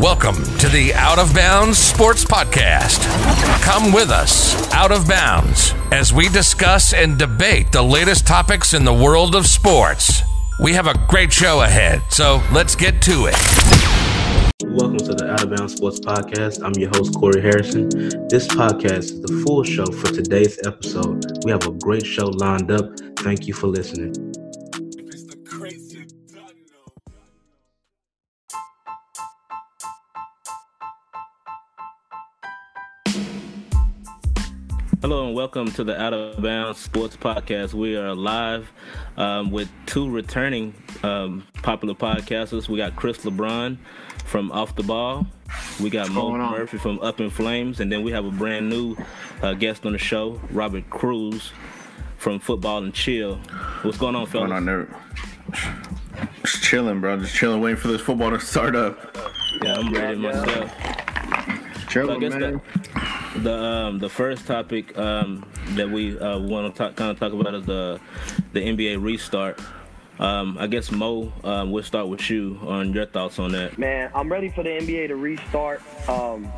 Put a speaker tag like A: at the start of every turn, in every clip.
A: Welcome to the Out of Bounds Sports Podcast. Come with us, Out of Bounds, as we discuss and debate the latest topics in the world of sports. We have a great show ahead, so let's get to it.
B: Welcome to the Out of Bounds Sports Podcast. I'm your host, Corey Harrison. This podcast is the full show for today's episode. We have a great show lined up. Thank you for listening. Hello and welcome to the Out of Bounds Sports Podcast. We are live um, with two returning um, popular podcasters. We got Chris LeBron from Off the Ball. We got Mo Murphy from UpNFlamz, and then we have a brand new uh, guest on the show, Robert Cruz from Football and Chill. What's going on, fellas?
C: Going on? Just chilling, bro. Just chilling, waiting for this football to start up.
B: Yeah, I'm ready yeah, myself.
C: Chilling, so man.
B: The um, the first topic um, that we uh, want to kind of talk about is the the NBA restart. Um, I guess Mo, um, we'll start with you on your thoughts on that.
D: Man, I'm ready for the NBA to restart. Um,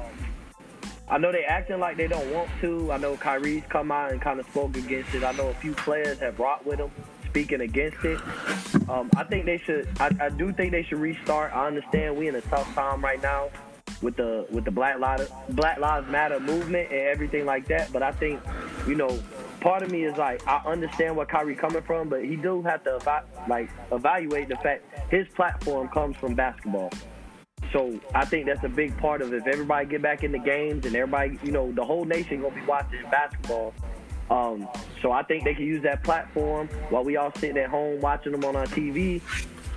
D: I know they acting like they don't want to. I know Kyrie's come out and kind of spoke against it. I know a few players have rocked with him speaking against it. Um, I think they should. I, I do think they should restart. I understand we in a tough time right now with the with the Black Lives Black Lives Matter movement and everything like that. But I think, you know, part of me is like I understand where Kyrie coming from, but he do have to eva- like evaluate the fact his platform comes from basketball. So I think that's a big part of it. If everybody get back in the games and everybody, you know, the whole nation gonna be watching basketball. Um, so I think they can use that platform while we all sitting at home watching them on our TV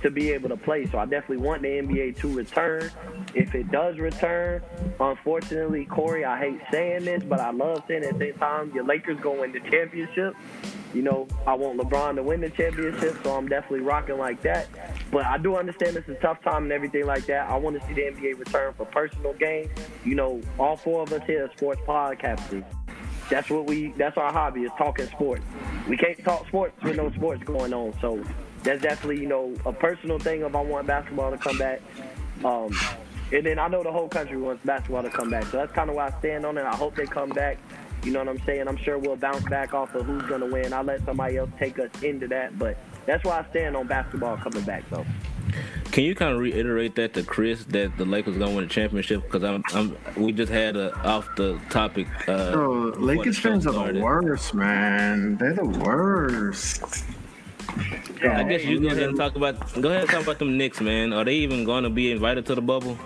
D: to be able to play. So I definitely want the NBA to return. If it does return, unfortunately, Corey, I hate saying this, but I love saying at the same time, your Lakers go win the championship. You know, I want LeBron to win the championship, so I'm definitely rocking like that. But I do understand it's a tough time and everything like that. I want to see the NBA return for personal games. You know, all four of us here are sports podcasters. That's what we. That's our hobby is talking sports. We can't talk sports with no sports going on. So that's definitely you know a personal thing if I want basketball to come back. Um, and then I know the whole country wants basketball to come back, so that's kind of why I stand on it. I hope they come back. You know what I'm saying? I'm sure we'll bounce back off of who's gonna win. I'll let somebody else take us into that, but that's why I stand on basketball coming back. So.
B: Can you kind of reiterate that to Chris that the Lakers gonna win a championship? Because I'm, I'm, we just had a off the topic. Uh,
C: Bro, Lakers fans are the worst, man. They're the worst.
B: I guess you go ahead and talk about go ahead and talk about them Knicks, man. Are they even going to be invited to the bubble?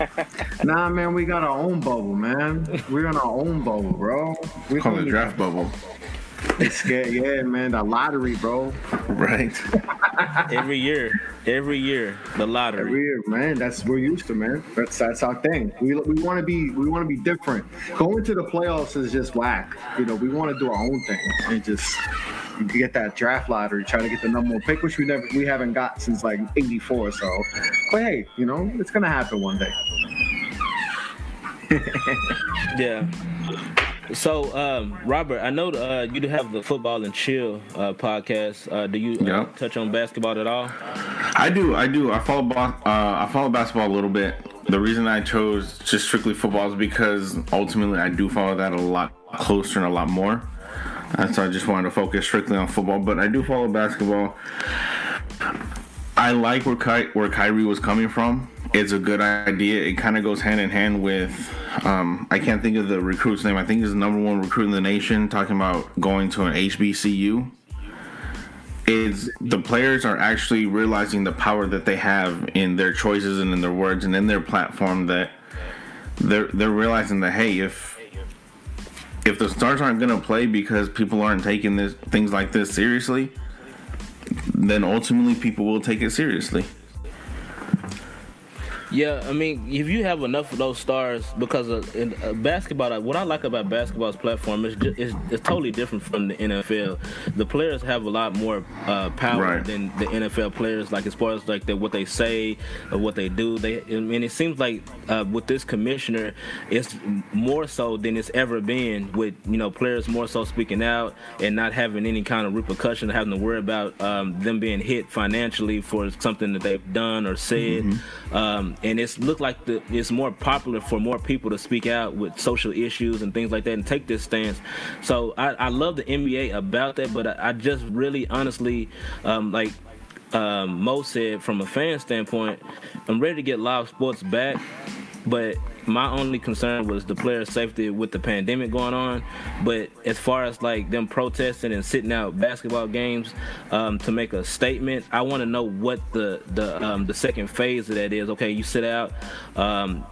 C: nah, man, we got our own bubble, man. We're in our own bubble, bro.
E: We call it draft bubble.
C: It's scared, yeah, man. The lottery, bro.
E: Right.
B: every year, every year, the lottery.
C: Every year, man. That's we're used to, man. That's that's our thing. We we want to be we want to be different. Going to the playoffs is just whack. You know, we want to do our own thing and just get that draft lottery, try to get the number one pick, which we never we haven't got since like '84. So, but hey, you know, it's gonna happen one day.
B: yeah. So, um, Robert, I know uh, you do have the football and chill uh, podcast. Uh, do you uh, touch on basketball at all?
E: I do. I do. I follow. Uh, I follow basketball a little bit. The reason I chose just strictly football is because ultimately I do follow that a lot closer and a lot more. And so I just wanted to focus strictly on football, but I do follow basketball. I like where Ky- where Kyrie was coming from. It's a good idea. It kind of goes hand in hand with um, I can't think of the recruit's name. I think he's the number one recruit in the nation. Talking about going to an HBCU. Is the players are actually realizing the power that they have in their choices and in their words and in their platform that they're they're realizing that hey if if the stars aren't going to play because people aren't taking this things like this seriously, then ultimately people will take it seriously.
B: Yeah, I mean, if you have enough of those stars, because of, in, uh, basketball, what I like about basketball's platform is just, it's, it's, totally different from the NFL. The players have a lot more uh, power right. than the NFL players. Like as far as like the, what they say or what they do, they I mean, it seems like uh, with this commissioner, it's more so than it's ever been. With you know players more so speaking out and not having any kind of repercussion, having to worry about um, them being hit financially for something that they've done or said. Mm-hmm. Um, and it's looked like the it's more popular for more people to speak out with social issues and things like that and take this stance. So I, I love the NBA about that, but I, I just really honestly um, like um, Mo said from a fan standpoint, I'm ready to get live sports back, but my only concern was the player safety with the pandemic going on. But as far as like them protesting and sitting out basketball games um, to make a statement, I want to know what the the um, the second phase of that is. Okay, you sit out. Um,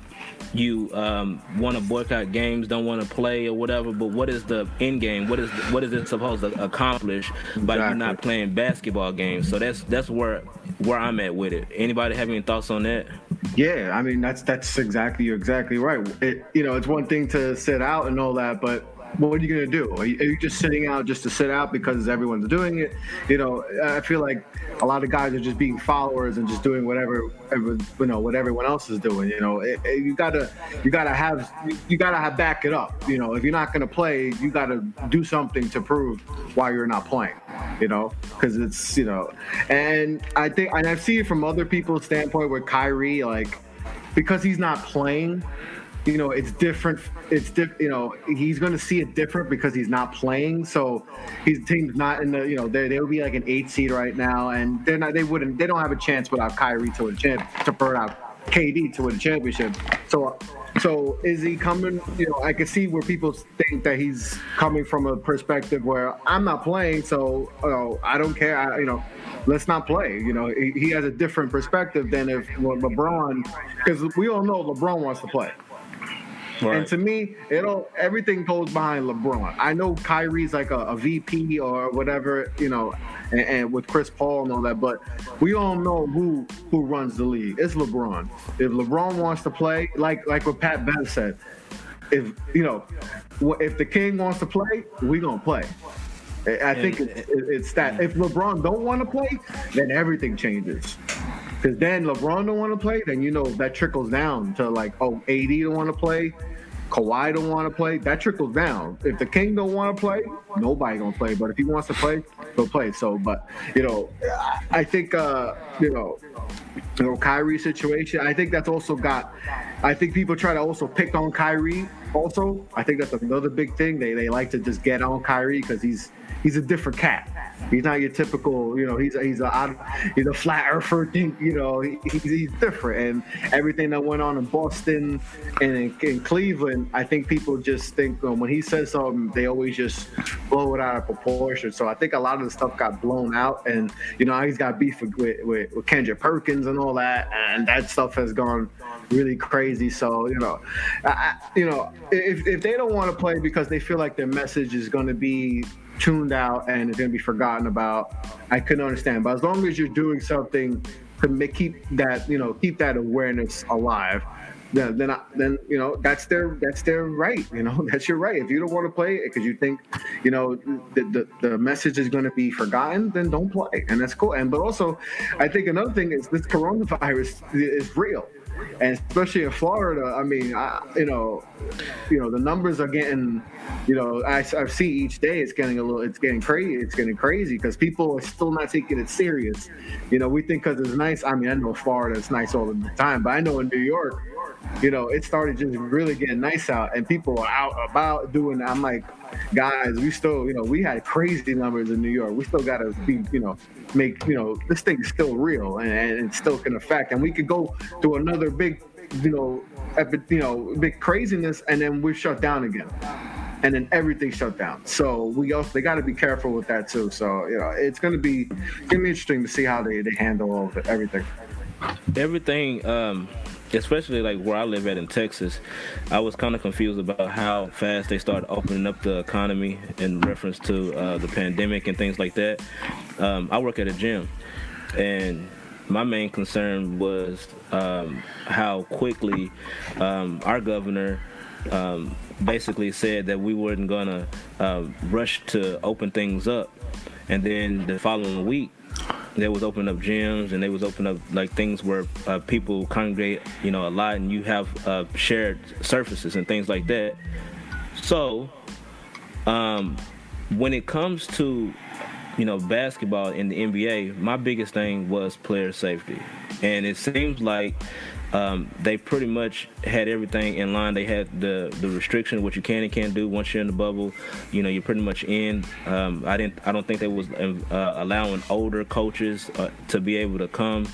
B: you um, want to boycott games, don't want to play or whatever. But what is the end game? What is what is it supposed to accomplish by exactly. you not playing basketball games? So that's that's where where I'm at with it. Anybody have any thoughts on that?
C: Yeah, I mean that's that's exactly you're exactly right. It you know it's one thing to sit out and all that, but what are you going to do? Are you, are you, just sitting out just to sit out because everyone's doing it? You know, I feel like a lot of guys are just being followers and just doing whatever, you know, what everyone else is doing. You know, it, it, you gotta, you gotta have, you gotta have back it up. You know, if you're not going to play, you got to do something to prove why you're not playing. You know, because it's you know, and I think, and I see it from other people's standpoint with Kyrie, like because he's not playing you know it's different it's diff, you know he's going to see it different because he's not playing so his team's not in the you know they they'll be like an eight seed right now and they're not they wouldn't they don't have a chance without Kyrie to win champ to burn out KD to win a championship so so is he coming you know I can see where people think that he's coming from a perspective where I'm not playing so you know, I don't care I, you know let's not play. You know, he, has a different perspective than if LeBron, because we all know LeBron wants to play. Right. And to me, it all everything goes behind LeBron. I know Kyrie's like a, a VP or whatever, you know, and, and, with Chris Paul and all that, but we all know who who runs the league. It's LeBron. If LeBron wants to play, like like what Pat Bev said, if you know, if the King wants to play, we gonna play. I think it's, it's that. If LeBron don't want to play, then everything changes. Because then LeBron don't want to play, then you know that trickles down to like, oh, AD don't want to play, Kawhi don't want to play. That trickles down. If the King don't want to play, nobody gonna play. But if he wants to play, he'll play. So, but you know, I think uh, you know, you know, Kyrie situation. I think that's also got. I think people try to also pick on Kyrie. Also, I think that's another big thing. They they like to just get on Kyrie because he's he's a different cat. He's not your typical, you know. He's he's a he's a flat earther. Thing, you know, he, he's different. And everything that went on in Boston and in, in Cleveland, I think people just think um, when he says something, they always just blow it out of proportion. So I think a lot of the stuff got blown out, and you know, he's got beef with with, with Kendrick Perkins and all that, and that stuff has gone really crazy. So you know, I, you know, if if they don't want to play because they feel like their message is going to be tuned out and it's going to be forgotten about. I couldn't understand. But as long as you're doing something to make, keep that, you know, keep that awareness alive, then then, I, then you know that's their that's their right. You know that's your right. If you don't want to play it because you think, you know, the, the, the message is going to be forgotten, then don't play, and that's cool. And but also, I think another thing is this coronavirus is real and especially in Florida, I mean, I, you know, you know, the numbers are getting, you know, I, I see each day it's getting a little, it's getting crazy, it's getting crazy because people are still not taking it serious. You know, we think because it's nice. I mean, I know Florida is nice all the time, but I know in New York, you know, it started just really getting nice out, and people are out about doing. I'm like, guys, we still, you know, we had crazy numbers in New York. We still got to be, you know, make, you know, this thing is still real and, and still can affect. And we could go through another big, you know, you know, big craziness, and then we're shut down again. And then everything shut down. So we also they got to be careful with that too. So you know, it's gonna be gonna be interesting to see how they, they handle all of it, everything.
B: Everything um, especially like where I live at in Texas, I was kind of confused about how fast they started opening up the economy in reference to uh, the pandemic and things like that. Um, I work at a gym, and my main concern was um, how quickly um, our governor um, basically said that we weren't gonna uh, rush to open things up, and then the following week they was opening up gyms and they was opening up like things where uh, people congregate, you know, a lot, and you have uh, shared surfaces and things like that. So, um, when it comes to you know basketball in the NBA, my biggest thing was player safety, and it seems like um, they pretty much had everything in line. They had the the restriction what you can and can't do once you're in the bubble. You know, you're pretty much in. Um, I didn't. I don't think they was uh, allowing older coaches uh, to be able to come.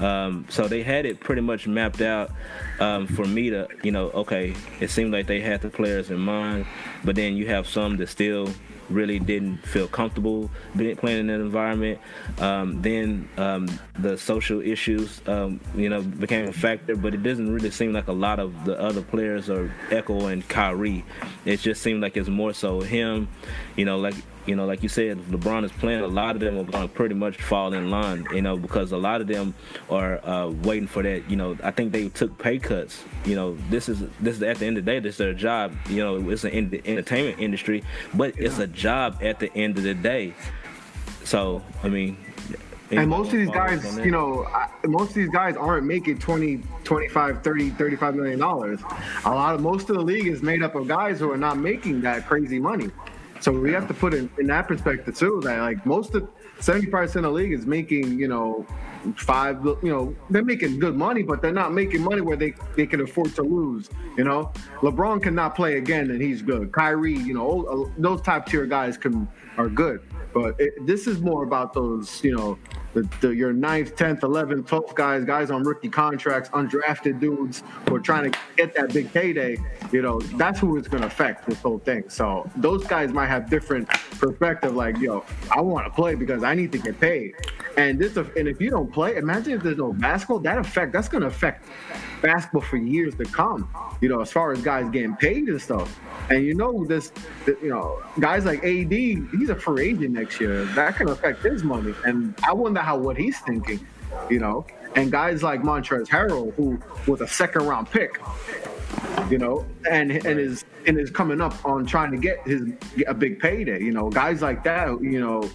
B: Um, so they had it pretty much mapped out um, for me to, you know, okay, it seemed like they had the players in mind, but then you have some that still really didn't feel comfortable playing in that environment. Um, then um, the social issues, um, you know, became a factor, but it doesn't really seem like a lot of the other players are Echo and Kyrie. It just seemed like it's more so him, you know, like you know, like you said, LeBron is playing. A lot of them are going to pretty much fall in line, you know, because a lot of them are uh, waiting for that. You know, I think they took pay cuts. You know, this is this is at the end of the day, this is their job. You know, it's an entertainment industry, but it's a job at the end of the day. So, I mean,
C: and most of these guys, you know, most of these guys aren't making 20, 25, 30, 35 million dollars. A lot of most of the league is made up of guys who are not making that crazy money. So we have to put in, in that perspective too. That like most of seventy five percent of the league is making you know five you know they're making good money, but they're not making money where they they can afford to lose. You know, LeBron cannot play again and he's good. Kyrie, you know, uh, those top tier guys can are good. But it, this is more about those you know the, the, your ninth, tenth, eleventh, twelfth guys, guys on rookie contracts, undrafted dudes who are trying to get that big payday. You know, that's who it's going to affect this whole thing. So those guys might have different perspective. Like, yo, I want to play because I need to get paid. And this, and if you don't play, imagine if there's no basketball. That effect, that's going to affect basketball for years to come. You know, as far as guys getting paid and stuff. And you know this, you know, guys like AD, he's a free agent next year. That can affect his money. And I wonder how what he's thinking. You know, and guys like Montrezl Harrell, who was a second round pick, you know, and and is and is coming up on trying to get his a big payday. You know, guys like that, you know,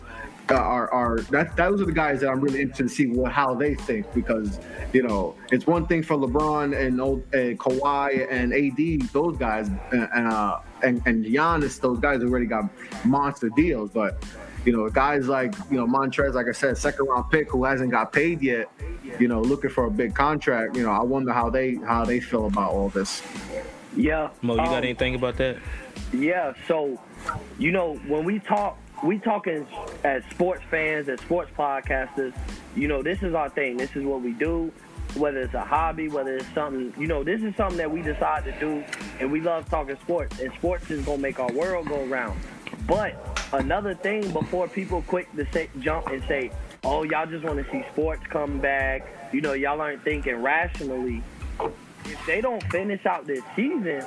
C: are are that those are the guys that I'm really interested to see what how they think because you know it's one thing for LeBron and old uh, Kawhi and AD those guys and uh, and and Giannis those guys already got monster deals but you know guys like you know Montrez like I said second round pick who hasn't got paid yet you know looking for a big contract you know I wonder how they how they feel about all this.
D: Yeah,
B: Mo, you got um, anything about that?
D: Yeah, so you know when we talk we talking as sports fans, as sports podcasters. You know, this is our thing. This is what we do. Whether it's a hobby, whether it's something, you know, this is something that we decide to do, and we love talking sports. And sports is gonna make our world go round. But another thing, before people quick to say, jump and say, "Oh, y'all just want to see sports come back," you know, y'all aren't thinking rationally. If they don't finish out this season,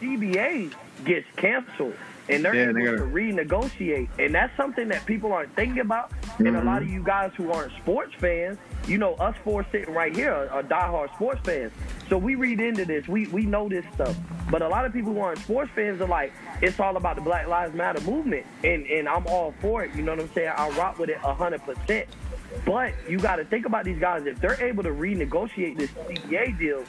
D: CBA gets canceled and they're yeah, able they to renegotiate. And that's something that people aren't thinking about. Mm-hmm. And a lot of mm-hmm. you guys who aren't sports fans, you know, us four sitting right here are, are diehard sports fans. So we read into this. We we know this stuff. But a lot of people who aren't sports fans are like, it's all about the Black Lives Matter movement. And and I'm all for it. You know what I'm saying? I'll rock with it hundred percent. But you got to think about these guys. If they're able to renegotiate this CBA deal,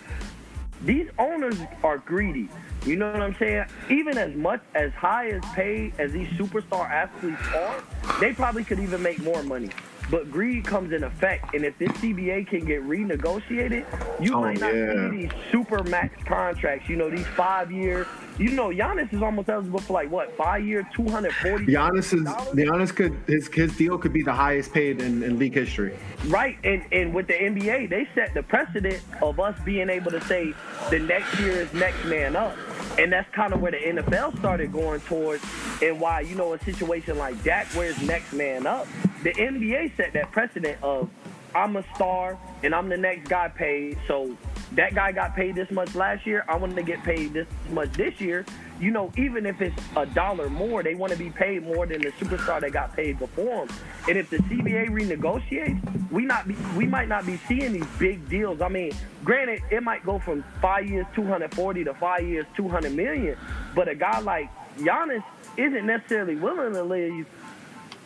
D: these owners are greedy. You know what I'm saying? Even as much as high as paid as these superstar athletes are, they probably could even make more money. But greed comes in effect, and if this CBA can get renegotiated, you oh, might not yeah. see these super max contracts. You know, these five year. You know, Giannis is almost eligible for like what five year, two hundred forty.
C: Giannis is Giannis could his his deal could be the highest paid in, in league history.
D: Right, and and with the NBA, they set the precedent of us being able to say the next year is next man up. And that's kind of where the NFL started going towards, and why you know a situation like Dak, where's next man up? The NBA set that precedent of I'm a star and I'm the next guy paid. So that guy got paid this much last year. I want to get paid this much this year you know, even if it's a dollar more, they want to be paid more than the superstar that got paid before them. And if the CBA renegotiates, we not be, we might not be seeing these big deals. I mean, granted, it might go from five years 240 to five years 200 million, but a guy like Giannis isn't necessarily willing to leave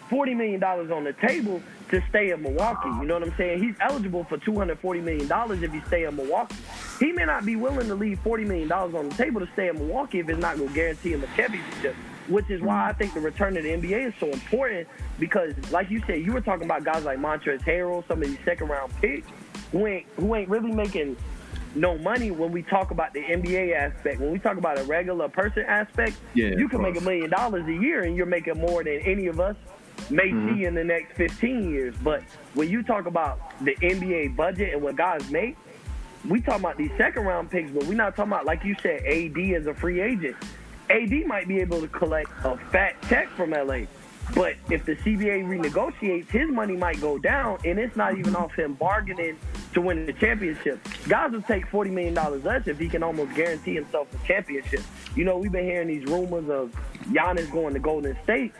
D: 40 million dollars on the table to stay in Milwaukee. You know what I'm saying? He's eligible for $240 million if he stay in Milwaukee. He may not be willing to leave $40 million on the table to stay in Milwaukee if it's not going to guarantee him a championship, which is why I think the return to the NBA is so important because, like you said, you were talking about guys like Montrezl Harrell, some of these second round picks. who ain't who ain't really making no money when we talk about the NBA aspect. When we talk about a regular person aspect,
C: Yeah,
D: you can make a million dollars a year and you're making more than any of us may
C: Mm-hmm.
D: see in the next 15 years. But when you talk about the NBA budget and what guys make, we talking about these second round picks, but we're not talking about like you said, AD as a free agent. AD might be able to collect a fat check from LA. But if the CBA renegotiates, his money might go down, and it's not even off him bargaining to win the championship. Guys will take $40 million less if he can almost guarantee himself a championship. You know, we've been hearing these rumors of Giannis going to Golden State.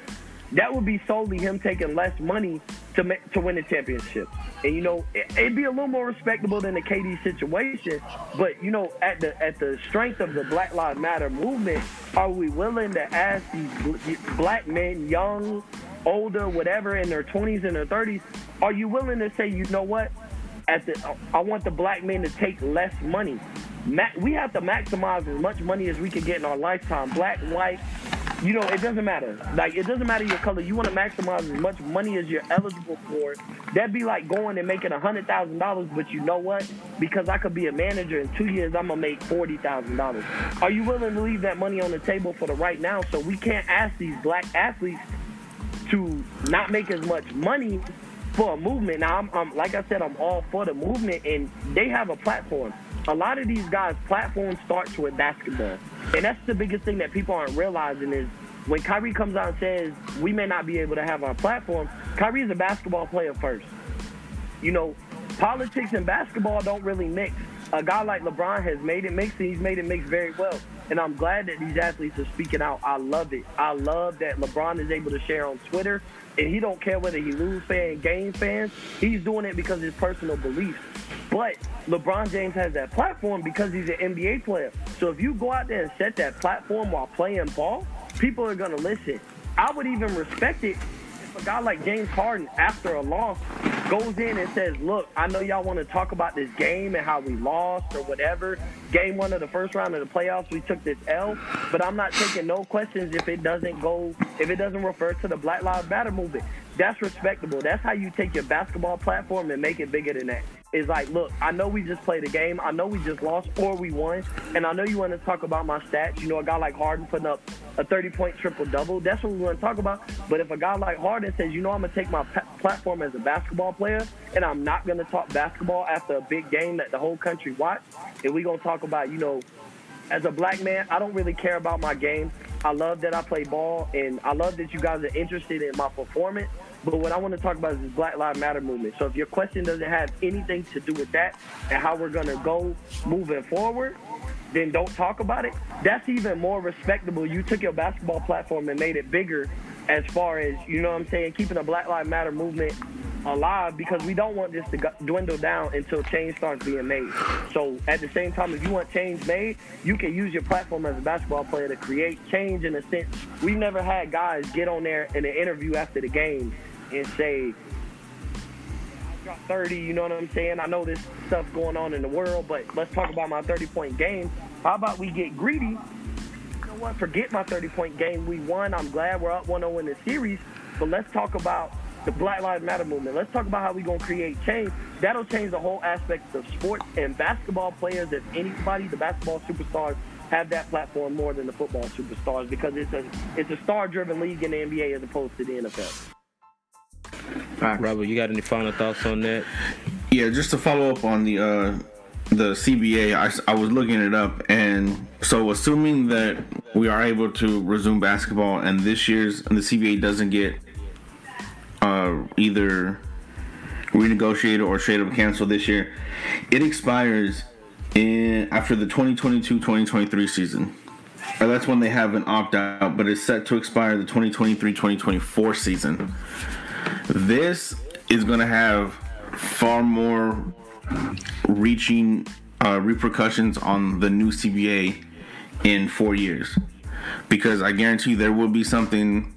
D: That would be solely him taking less money to to win the championship. And you know, it, it'd be a little more respectable than the KD situation. But you know, at the at the strength of the Black Lives Matter movement, are we willing to ask these bl- black men, young, older, whatever, in their 20s and their 30s, are you willing to say, you know what? At the, I want the black men to take less money. Ma- we have to maximize as much money as we can get in our lifetime. Black, white, you know, it doesn't matter. Like, it doesn't matter your color. You want to maximize as much money as you're eligible for. That'd be like going and making a hundred thousand dollars, but you know what? Because I could be a manager in two years, I'm gonna make forty thousand dollars. Are you willing to leave that money on the table for the right now? So we can't ask these black athletes to not make as much money for a movement. Now, I'm, I'm like I said, I'm all for the movement, and they have a platform. A lot of these guys' platform starts with basketball, and that's the biggest thing that people aren't realizing is when Kyrie comes out and says we may not be able to have our platform. Kyrie is a basketball player first. You know, politics and basketball don't really mix. A guy like LeBron has made it mix, and he's made it mix very well. And I'm glad that these athletes are speaking out. I love it. I love that LeBron is able to share on Twitter, and he don't care whether he lose fan, game fans. He's doing it because his personal beliefs. But LeBron James has that platform because he's an NBA player. So if you go out there and set that platform while playing ball, people are gonna listen. I would even respect it a guy like James Harden, after a loss, goes in and says, Look, I know y'all want to talk about this game and how we lost or whatever. Game one of the first round of the playoffs, we took this L, but I'm not taking no questions if it doesn't go, if it doesn't refer to the Black Lives Matter movement. That's respectable. That's how you take your basketball platform and make it bigger than that. It's like, look, I know we just played a game. I know we just lost or we won. And I know you want to talk about my stats. You know, a guy like Harden putting up a 30 point triple double. That's what we want to talk about. But if a guy like Harden says, you know, I'm going to take my pa- platform as a basketball player and I'm not going to talk basketball after a big game that the whole country watched, and we're going to talk about, you know, as a black man, I don't really care about my game. I love that I play ball, and I love that you guys are interested in my performance. But what I want to talk about is this Black Lives Matter movement. So if your question doesn't have anything to do with that and how we're going to go moving forward, then don't talk about it. That's even more respectable. You took your basketball platform and made it bigger as far as, you know what I'm saying, keeping the Black Lives Matter movement alive because we don't want this to dwindle down until change starts being made. So at the same time, if you want change made, you can use your platform as a basketball player to create change in a sense. We've never had guys get on there in an interview after the game and say, I dropped 30, you know what I'm saying? I know this stuff going on in the world, but let's talk about my 30 point game. How about we get greedy? You know what? Forget my 30 point game. We won. I'm glad we're up 1 0 in the series, but let's talk about the Black Lives Matter movement. Let's talk about how we're going to create change. That'll change the whole aspect of sports and basketball players. If anybody, the basketball superstars, have that platform more than the football superstars because it's a it's a star driven league in the NBA as opposed to the NFL.
C: Facts.
B: Robert, you got any final thoughts on that?
E: Yeah, just to follow up on the uh, the CBA, I, I was looking it up, and so assuming that we are able to resume basketball, and this year's and the CBA doesn't get uh, either renegotiated or straight up canceled this year, it expires in after the 2022-2023 season. Or that's when they have an opt out, but it's set to expire the 2023-2024 season this is going to have far more reaching uh, repercussions on the new CBA in four years. Because I guarantee there will be something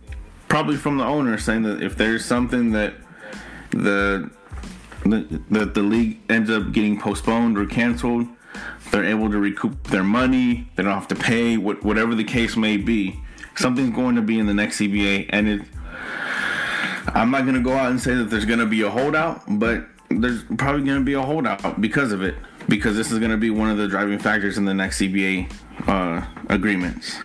E: probably from the owner saying that if there's something that the the, the, the league ends up getting postponed or canceled they're able to recoup their money they don't have to pay what, whatever the case may be. Something's going to be in the next CBA and it I'm not gonna go out and say that there's gonna be a holdout, but there's probably to be a holdout because of it, because this is to be one of the driving factors in the next CBA uh, agreements.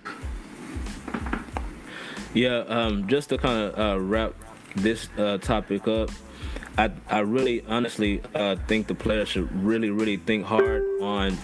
B: Yeah, um, just to kind of uh, wrap this uh, topic up, I, I really honestly uh, think the players should really, really think hard on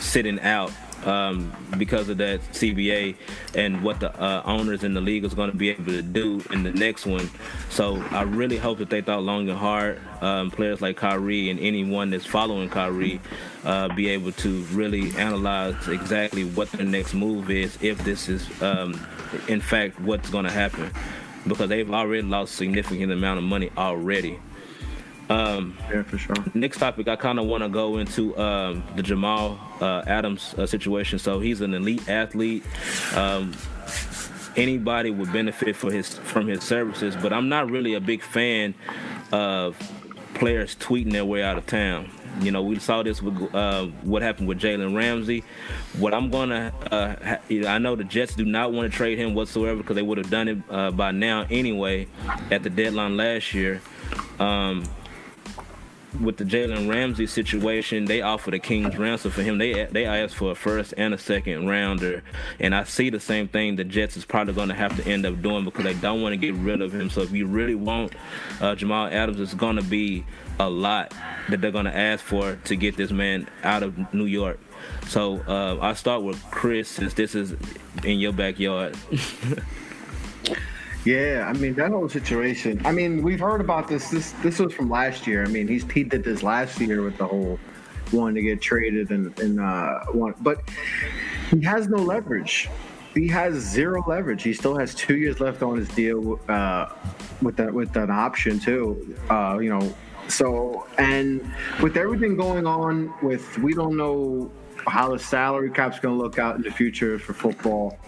B: sitting out um, because of that CBA and what the uh, owners in the league is going to be able to do in the next one. So I really hope that they thought long and hard. Um, players like Kyrie and anyone that's following Kyrie uh, be able to really analyze exactly what their next move is if this is, um, in fact, what's going to happen. Because they've already lost significant amount of money already.
C: Um, yeah, for sure.
B: Next topic, I kind of want to go into um, the Jamal uh, Adams uh, situation. So he's an elite athlete. Um, anybody would benefit for his from his services, but I'm not really a big fan of players tweeting their way out of town. You know, we saw this with uh, what happened with Jalen Ramsey. What I'm gonna, uh, ha- I know the Jets do not want to trade him whatsoever because they would have done it uh, by now anyway at the deadline last year. Um, with the Jalen Ramsey situation, they offered a king's ransom for him. They they asked for a first and a second rounder, and I see the same thing the Jets is probably going to have to end up doing because they don't want to get rid of him. So if you really want uh, Jamal Adams, it's going to be a lot that they're going to ask for to get this man out of New York. So uh, I start with Chris since this is in your backyard.
C: Yeah, I mean that whole situation. I mean, we've heard about this. This this was from last year. I mean, he's he did this last year with the whole wanting to get traded and and uh, one, but he has no leverage. He has zero leverage. He still has two years left on his deal uh, with that with an option too. Uh, you know, so and with everything going on with we don't know how the salary cap's going to look out in the future for football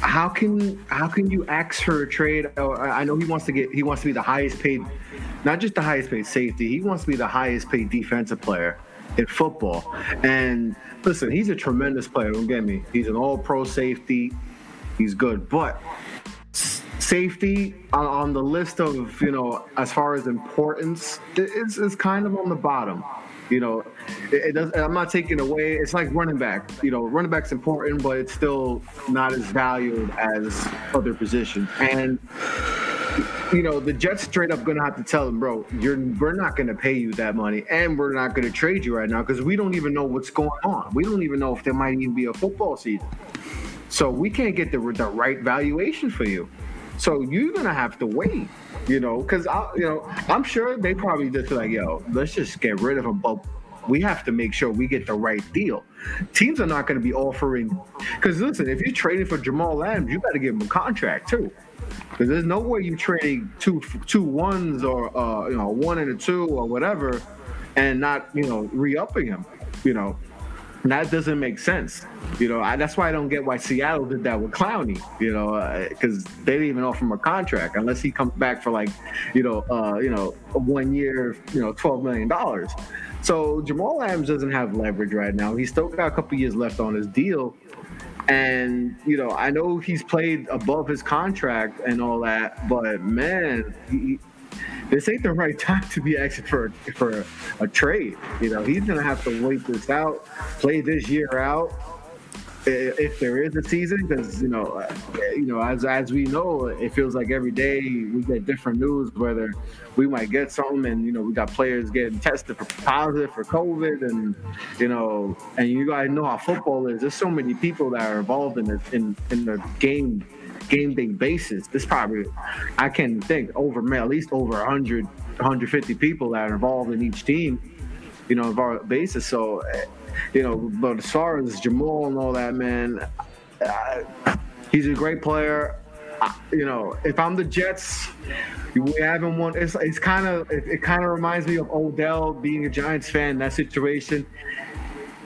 C: how can how can you ask for a trade? Oh, I know he wants to get he wants to be the highest paid, not just the highest paid safety. He wants to be the highest paid defensive player in football. And listen, he's a tremendous player. Don't get me. He's an All Pro safety. He's good, but safety on, the list of you know as far as importance, it's, it's kind of on the bottom. You know, it, it, does. I'm not taking away. It's like running back. You know, running back's important, but it's still not as valued as other positions. And you know, the Jets straight up gonna have to tell them, bro, you're we're not gonna pay you that money, and we're not gonna trade you right now because we don't even know what's going on. We don't even know if there might even be a football season. So we can't get the the right valuation for you. So you're gonna have to wait you know, because I, you know, I'm sure they probably just like, yo, let's just get rid of him, but we have to make sure we get the right deal. Teams are not going to be offering, because listen, if you're trading for Jamal Adams, you got to give him a contract too. Because there's no way you trade two two ones or uh, you know one and a two or whatever, and not you know re-upping him. You know, that doesn't make sense. You know, I, that's why I don't get why Seattle did that with Clowney. You know, because uh, they didn't even offer him a contract unless he comes back for like, you know, uh, you know, one year, you know, twelve million dollars. So Jamal Adams doesn't have leverage right now. He's still got a couple years left on his deal. And you know, I know he's played above his contract and all that, but man, he, this ain't the right time to be asking for for a, a trade. You know, he's gonna have to wait this out, play this year out, if there is a season, because you know, uh, you know, as as we know, it feels like every day we get different news. Whether we might get something, and you know, we got players getting tested for positive for COVID, and you know, and you guys know how football is. There's so many people that are involved in the in in the game game day basis. There's probably I can think over at least over 100 150 people that are involved in each team. You know, of our basis. So you know, but as far as Jamal and all that, man, uh, he's a great player. Uh, you know, if I'm the Jets, we haven't won. It's it's kind of it, it kind of reminds me of Odell being a Giants fan. That situation.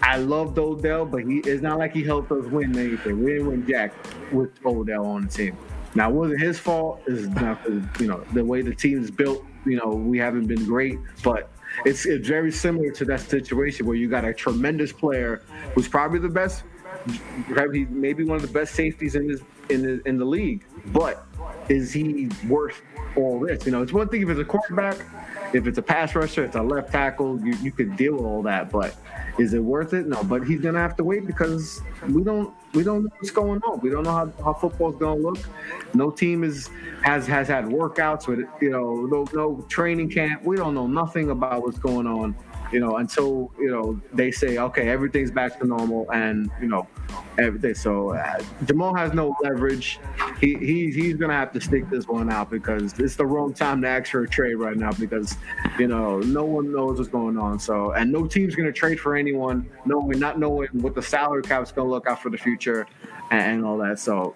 C: I loved Odell, but he it's not like he helped us win anything. We didn't win jack with Odell on the team. Now, it wasn't his fault. It's not you know the way the team is built. You know, we haven't been great, but it's, it's very similar to that situation where you got a tremendous player who's probably the best, probably maybe one of the best safeties in this in the in the league. But is he worth all this? You know, it's one thing if it's a quarterback. If it's a pass rusher, it's a left tackle, you, you could deal with all that. But is it worth it? No. But he's gonna have to wait because we don't we don't know what's going on. We don't know how, how football's gonna look. No team is has has had workouts with you know no no training camp. We don't know nothing about what's going on you know, until you know they say okay, everything's back to normal, and you know, everything. So uh, Jamal has no leverage. He, he he's gonna have to stick this one out because it's the wrong time to ask for a trade right now because you know no one knows what's going on. So and no team's gonna trade for anyone, knowing not knowing what the salary cap's gonna look out for the future and, and all that. So.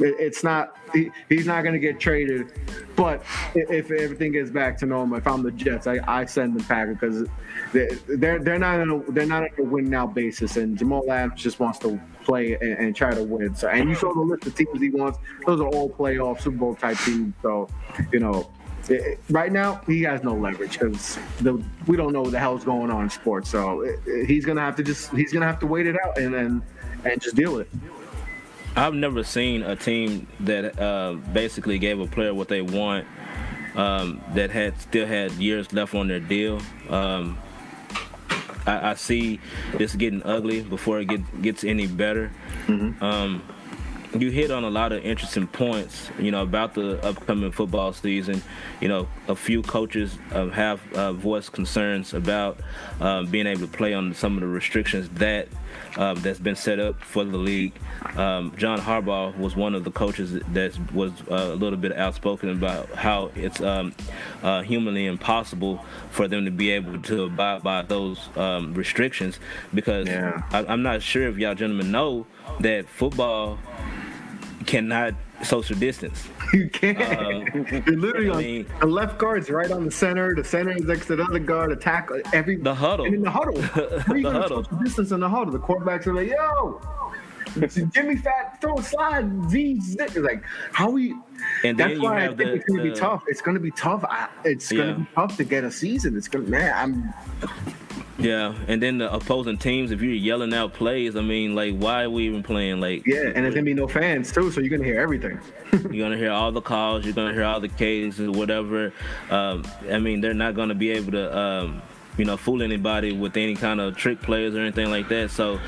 C: It's not he, he's not going to get traded. But if everything gets back to normal, if I'm the Jets, I, I send them Packer because they're they're not on a, they're not on a win now basis, and Jamal Adams just wants to play and, and, try to win. So, and you saw the list of teams he wants; those are all playoff Super Bowl type teams. So, you know, it, right now he has no leverage because we don't know what the hell's going on in sports. So it, he's gonna have to just he's gonna have to wait it out and then and just deal with it.
B: I've never seen a team that uh, basically gave a player what they want um, that had still had years left on their deal. Um, I, I, see this getting ugly before it get, gets any better. Mm-hmm. Um, you hit on a lot of interesting points, you know, about the upcoming football season. You know, a few coaches uh, have uh, voiced concerns about uh, being able to play on some of the restrictions that um, that's been set up for the league. Um, John Harbaugh was one of the coaches that was uh, a little bit outspoken about how it's um, uh, humanly impossible for them to be able to abide by those um, restrictions because yeah. I, I'm not sure if y'all gentlemen know that football cannot social distance.
C: You can't. Uh, You're literally I mean, on the left guard's right on the center. The center is next to the other guard. Attack every
B: the huddle.
C: And in the huddle, the huddle. Social distance in the huddle. The quarterbacks are like, "Yo, Jimmy Fat, throw a slide, Z, like how we. And that's why I think the, it's gonna the, be tough. It's gonna be tough. It's gonna yeah. be tough to get a season. It's gonna man. I'm
B: yeah, and then the opposing teams, if you're yelling out plays, I mean, like, why are we even playing? Like,
C: yeah, and there's gonna be no fans too, so you're gonna hear everything.
B: you're gonna hear all the calls, you're gonna hear all the cases, whatever. Um, I mean, they're not gonna be able to, um, you know, fool anybody with any kind of trick plays or anything like that. So,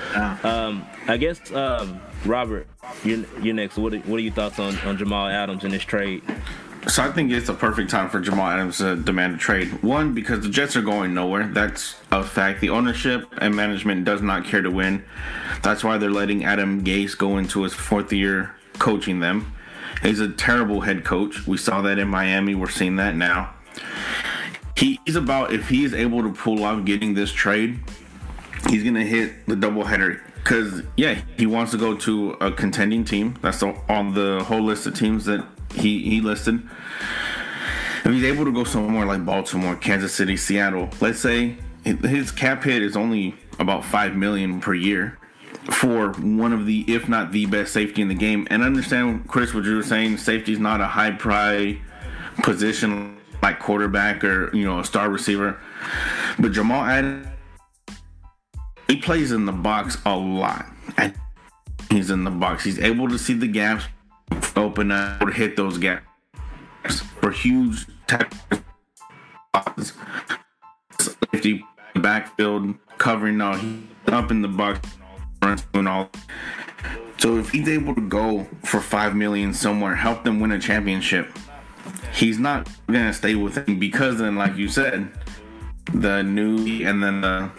B: um, I guess, um, Robert, you're, you're next. What are, what are your thoughts on, on Jamal Adams in this trade?
E: So I think it's a perfect time for Jamal Adams to demand a trade. One, because the Jets are going nowhere. That's a fact. The ownership and management does not care to win. That's why they're letting Adam Gase go into his fourth year coaching them. He's a terrible head coach. We saw that in Miami. We're seeing that now. He's about if he is able to pull off getting this trade, he's gonna hit the doubleheader. Cause yeah, he wants to go to a contending team. That's on the whole list of teams that he he listed. If he's able to go somewhere like Baltimore, Kansas City, Seattle, let's say his cap hit is only about five million per year for one of the, if not the best safety in the game. And I understand, Chris, what you were saying. Safety is not a high price position like quarterback or you know a star receiver, but Jamal Adams he plays in the box a lot. And he's in the box. He's able to see the gaps open up or hit those gaps for huge tackles. Safety backfield covering now up in the box and all. So if he's able to go for five million somewhere, help them win a championship, he's not gonna stay with them because then, like you said, the new and then the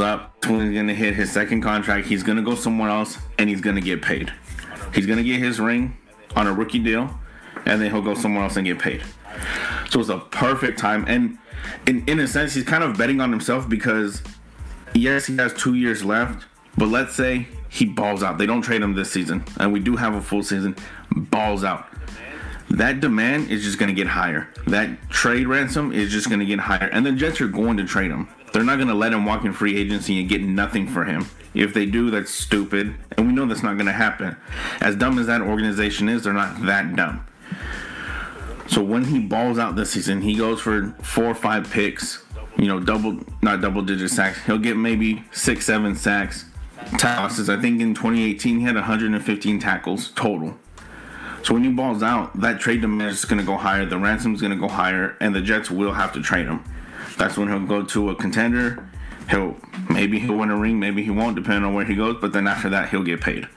E: up he's gonna hit his second contract, he's gonna go somewhere else and he's gonna get paid. He's gonna get his ring on a rookie deal, and then he'll go somewhere else and get paid. So it's a perfect time, and in in a sense, he's kind of betting on himself because yes, he has two years left, but let's say he balls out. They don't trade him this season, and we do have a full season. Balls out. That demand is just going to get higher. That trade ransom is just going to get higher, and the Jets are going to trade him. They're not going to let him walk in free agency and get nothing for him. If they do, that's stupid. And we know that's not going to happen. As dumb as that organization is, they're not that dumb. So when he balls out this season, he goes for four or five picks, you know, double, not double digit sacks. He'll get maybe six, seven sacks. Tackles. I think in 2018, he had 115 tackles total. So when he balls out, that trade demand is going to go higher. The ransom's going to go higher, and the Jets will have to trade him. That's when he'll go to a contender. He'll maybe he'll win a ring, maybe he won't, depending on where he goes. But then after that, he'll get paid.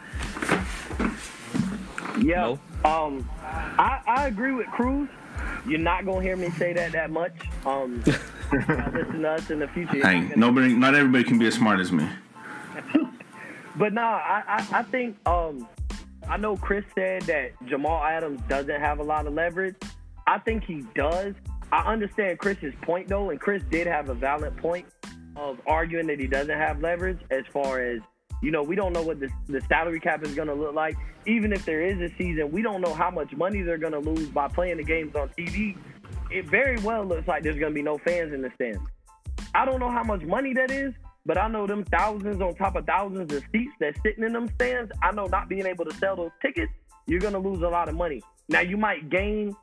D: Yeah. Um, I, I agree with Cruz. You're not gonna hear me say that that much. Um, listen to us in the future.
E: Hey, nobody, not everybody can be as smart as me.
D: but nah, I, I, I think um, I know Chris said that Jamal Adams doesn't have a lot of leverage. I think he does. I understand Chris's point though, and Chris did have a valid point of arguing that he doesn't have leverage as far as you know, we don't know what the, the salary cap is going to look like. Even if there is a season, we don't know how much money they're going to lose by playing the games on TV. It very well looks like there's going to be no fans in the stands. I don't know how much money that is, but I know them thousands on top of thousands of seats that's sitting in them stands. I know not being able to sell those tickets, you're going to lose a lot of money. Now, you might gain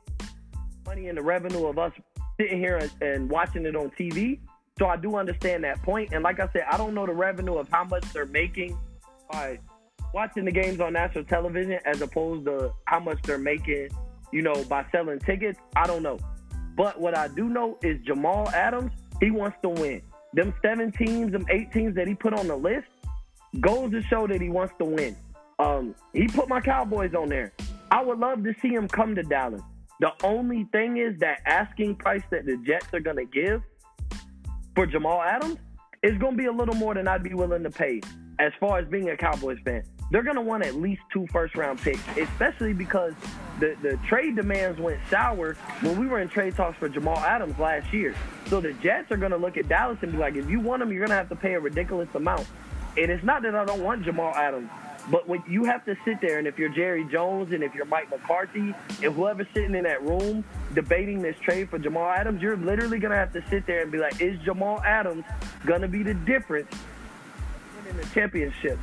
D: money in the revenue of us sitting here and, and watching it on TV, so I do understand that point. And like I said, I don't know the revenue of how much they're making by watching the games on national television as opposed to how much they're making, you know, by selling tickets. I don't know. But what I do know is Jamal Adams, he wants to win. Them seven teams, them eight teams that he put on the list goes to show that he wants to win. Um, he put my Cowboys on there. I would love to see him come to Dallas. The only thing is that asking price that the Jets are going to give for Jamal Adams is going to be a little more than I'd be willing to pay as far as being a Cowboys fan. They're going to want at least two first round picks, especially because the, the trade demands went sour when we were in trade talks for Jamal Adams last year. So the Jets are going to look at Dallas and be like, if you want him, you're going to have to pay a ridiculous amount. And it's not that I don't want Jamal Adams. But when you have to sit there, and if you're Jerry Jones and if you're Mike McCarthy and whoever's sitting in that room debating this trade for Jamal Adams, you're literally gonna have to sit there and be like, is Jamal Adams gonna be the difference in the championship?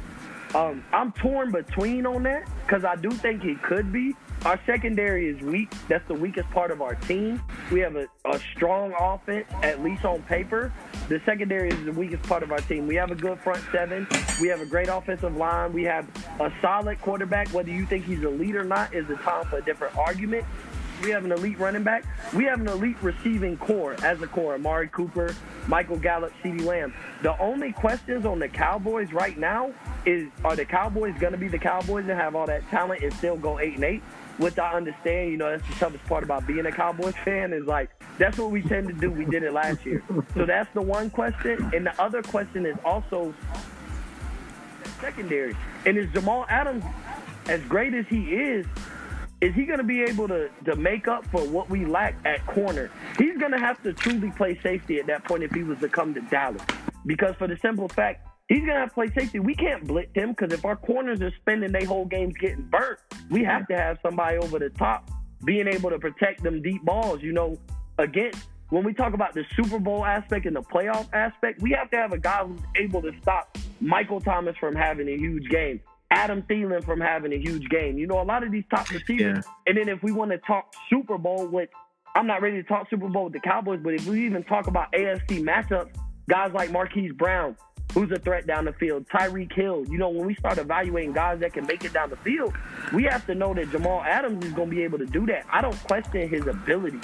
D: Um, I'm torn between on that because I do think he could be. Our secondary is weak. That's the weakest part of our team. We have a, a strong offense, at least on paper. The secondary is the weakest part of our team. We have a good front seven. We have a great offensive line. We have a solid quarterback. Whether you think he's elite or not is a time for a different argument. We have an elite running back. We have an elite receiving corps as a corps. Amari Cooper, Michael Gallup, CeeDee Lamb. The only questions on the Cowboys right now is are the Cowboys going to be the Cowboys and have all that talent and still go 8 and 8? Which I understand, you know, that's the toughest part about being a Cowboys fan is like, that's what we tend to do. We did it last year. So that's the one question. And the other question is also secondary. And is Jamal Adams, as great as he is, is he going to be able to, to make up for what we lack at corner? He's going to have to truly play safety at that point if he was to come to Dallas. Because for the simple fact, he's going to have to play safety. We can't blitz him because if our corners are spending their whole games getting burnt, we have to have somebody over the top being able to protect them deep balls. You know, again, when we talk about the Super Bowl aspect and the playoff aspect, we have to have a guy who's able to stop Michael Thomas from having a huge game. Adam Thielen from having a huge game. You know, a lot of these top receivers. Yeah. And then if we want to talk Super Bowl with, I'm not ready to talk Super Bowl with the Cowboys, but if we even talk about AFC matchups, guys like Marquise Brown, who's a threat down the field, Tyreek Hill. You know, when we start evaluating guys that can make it down the field, we have to know that Jamal Adams is going to be able to do that. I don't question his ability.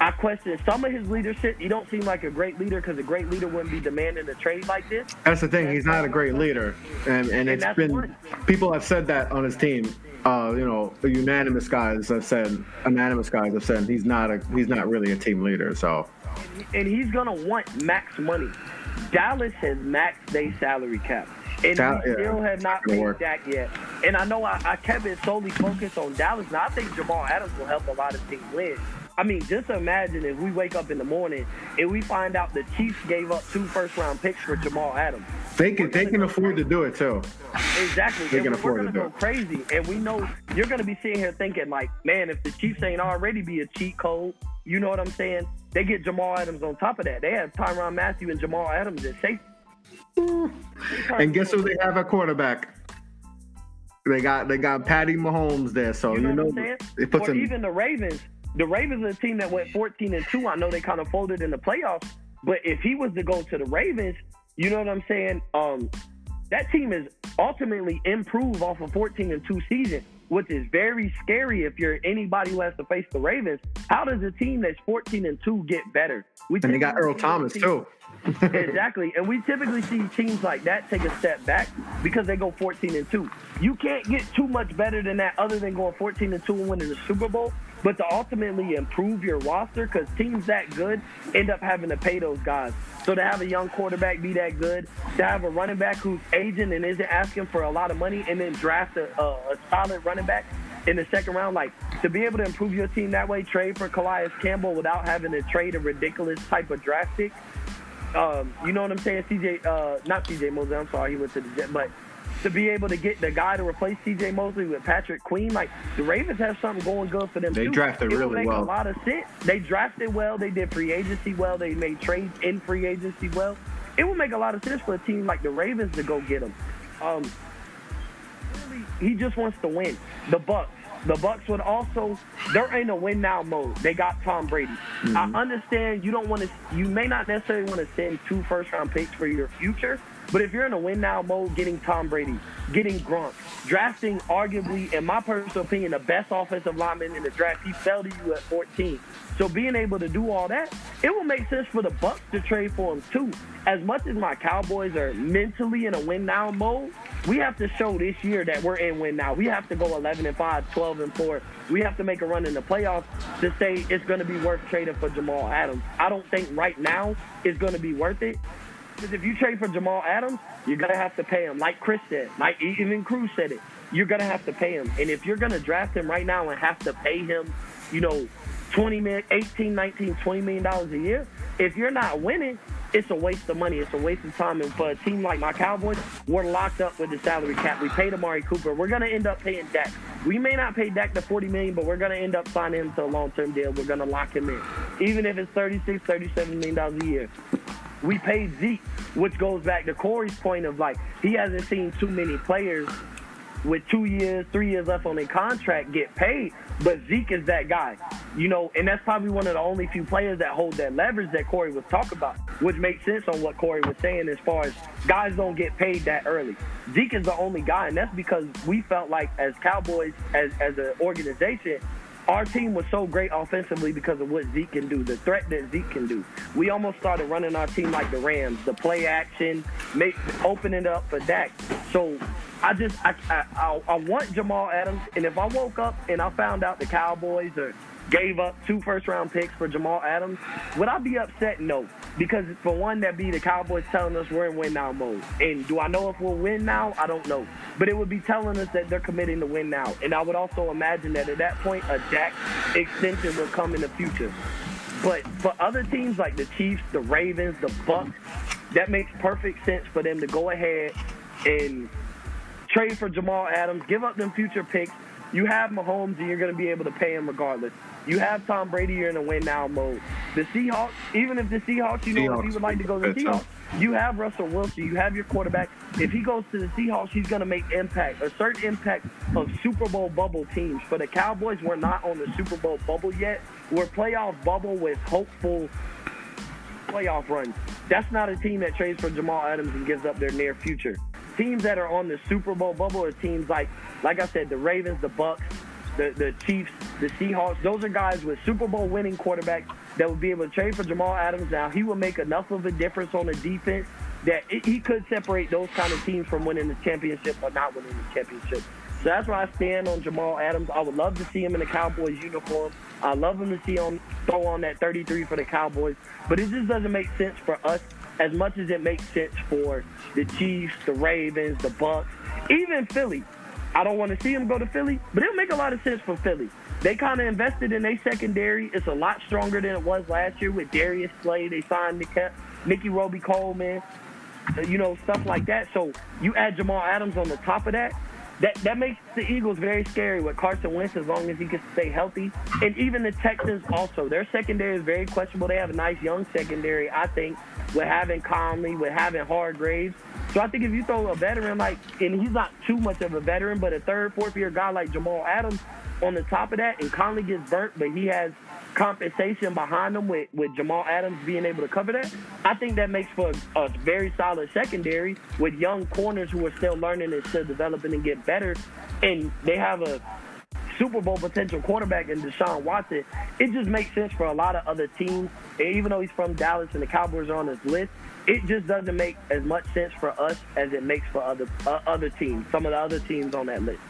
D: I question some of his leadership. He don't seem like a great leader because a great leader wouldn't be demanding a trade like this.
C: That's the thing. He's not a great leader, and and, and it's been one. people have said that on his team. Uh, you know, unanimous guys have said, unanimous guys have said he's not a he's not really a team leader. So,
D: and he's gonna want max money. Dallas has maxed their salary cap. And Cal- we still yeah, have not paid work. Dak yet. And I know I, I kept it solely focused on Dallas. Now I think Jamal Adams will help a lot of teams win. I mean, just imagine if we wake up in the morning and we find out the Chiefs gave up two first round picks for Jamal Adams.
C: They can they can afford crazy. to do it too.
D: Exactly.
C: They
D: and
C: can
D: afford
C: to do it.
D: crazy, and we know you're gonna be sitting here thinking like, man, if the Chiefs ain't already be a cheat code, you know what I'm saying? They get Jamal Adams on top of that. They have Tyrann Mathieu and Jamal Adams at safety. Hmm.
C: And guess who they have at quarterback? They got they got Patty Mahomes there, so
D: you know,
C: you
D: know
C: it puts
D: or
C: him,
D: even the Ravens the Ravens are a team that went 14 and 2. I know they kind of folded in the playoffs, but if he was to go to the Ravens, you know what I'm saying? Um, that team is ultimately improved off a 14 and 2 season. which is very scary if you're anybody who has to face the Ravens. How does a team that's 14 and 2 get better?
C: We and they got Earl Thomas too.
D: exactly. And we typically see teams like that take a step back because they go 14 and 2. You can't get too much better than that other than going 14 and 2 and winning the Super Bowl. But to ultimately improve your roster, because teams that good end up having to pay those guys. So to have a young quarterback be that good, to have a running back who's aging and isn't asking for a lot of money, and then draft a, a, a solid running back in the second round, like to be able to improve your team that way, trade for Calais Campbell without having to trade a ridiculous type of draft pick. Um, you know what I'm saying? CJ, uh, not CJ Mosley. I'm sorry, he went to the Jet, but to be able to get the guy to replace CJ Mosley with Patrick Queen, like the Ravens have something going good for them.
C: They
D: too.
C: drafted
D: it
C: really
D: make
C: well.
D: A lot of sense. They drafted well. They did free agency well. They made trades in free agency well. It would make a lot of sense for a team like the Ravens to go get him. Um, really, he just wants to win. The Bucks. The Bucks would also they're in a win now mode. They got Tom Brady. Mm-hmm. I understand you don't want to you may not necessarily want to send two first round picks for your future, but if you're in a win now mode, getting Tom Brady, getting Gronk, drafting arguably, in my personal opinion, the best offensive lineman in the draft, he fell to you at 14. So being able to do all that, it will make sense for the Bucks to trade for him too. As much as my Cowboys are mentally in a win now mode, we have to show this year that we're in win now. We have to go 11 and 5, 12 and 4. We have to make a run in the playoffs to say it's going to be worth trading for Jamal Adams. I don't think right now it's going to be worth it. Because if you trade for Jamal Adams, you're gonna have to pay him. Like Chris said, like even Cruz said it. You're gonna have to pay him. And if you're gonna draft him right now and have to pay him, you know, 20 million, 18, 19, 20 million dollars a year, if you're not winning, it's a waste of money. It's a waste of time. And for a team like my Cowboys, we're locked up with the salary cap. We paid Amari Cooper. We're gonna end up paying Dak. We may not pay Dak the 40 million, but we're gonna end up signing him to a long-term deal. We're gonna lock him in, even if it's 36, 37 million dollars a year. We paid Zeke, which goes back to Corey's point of like he hasn't seen too many players with two years, three years left on their contract get paid. But Zeke is that guy, you know, and that's probably one of the only few players that hold that leverage that Corey was talking about, which makes sense on what Corey was saying as far as guys don't get paid that early. Zeke is the only guy, and that's because we felt like as Cowboys, as as an organization, our team was so great offensively because of what Zeke can do, the threat that Zeke can do. We almost started running our team like the Rams, the play action, make open it up for Dak. So I just I, I I want Jamal Adams, and if I woke up and I found out the Cowboys are gave up two first round picks for Jamal Adams, would I be upset? No. Because for one, that'd be the Cowboys telling us we're in win now mode. And do I know if we'll win now? I don't know. But it would be telling us that they're committing to win now. And I would also imagine that at that point, a Dak extension will come in the future. But for other teams like the Chiefs, the Ravens, the Bucks, that makes perfect sense for them to go ahead and trade for Jamal Adams, give up them future picks. You have Mahomes, and you're going to be able to pay him regardless. You have Tom Brady, you're in a win now mode. The Seahawks, even if the Seahawks, you know, Seahawks. if he would like to go to the Seahawks, you have Russell Wilson, you have your quarterback. If he goes to the Seahawks, he's going to make impact, a certain impact of Super Bowl bubble teams. For the Cowboys, we're not on the Super Bowl bubble yet. We're playoff bubble with hopeful playoff runs. That's not a team that trades for Jamal Adams and gives up their near future. Teams that are on the Super Bowl bubble are teams like, like I said, the Ravens, the Bucs, the, the Chiefs, the Seahawks. Those are guys with Super Bowl winning quarterbacks that would be able to trade for Jamal Adams. Now, he will make enough of a difference on the defense that it, he could separate those kind of teams from winning the championship or not winning the championship. So that's why I stand on Jamal Adams. I would love to see him in the Cowboys uniform. I love him to see him throw on that 33 for the Cowboys. But it just doesn't make sense for us as much as it makes sense for the Chiefs, the Ravens, the Bucks, even Philly. I don't want to see him go to Philly, but it'll make a lot of sense for Philly. They kind of invested in their secondary. It's a lot stronger than it was last year with Darius Slay. They signed Nick, Nicky Robey Coleman, you know, stuff like that. So you add Jamal Adams on the top of that. That, that makes the Eagles very scary with Carson Wentz as long as he can stay healthy. And even the Texans also. Their secondary is very questionable. They have a nice young secondary, I think, with having Conley, with having Hargrave. So I think if you throw a veteran like, and he's not too much of a veteran, but a third, fourth year guy like Jamal Adams on the top of that, and Conley gets burnt, but he has compensation behind them with, with Jamal Adams being able to cover that, I think that makes for a, a very solid secondary with young corners who are still learning and still developing and get better. And they have a Super Bowl potential quarterback in Deshaun Watson. It just makes sense for a lot of other teams. And even though he's from Dallas and the Cowboys are on his list, it just doesn't make as much sense for us as it makes for other uh, other teams. Some of the other teams on that list.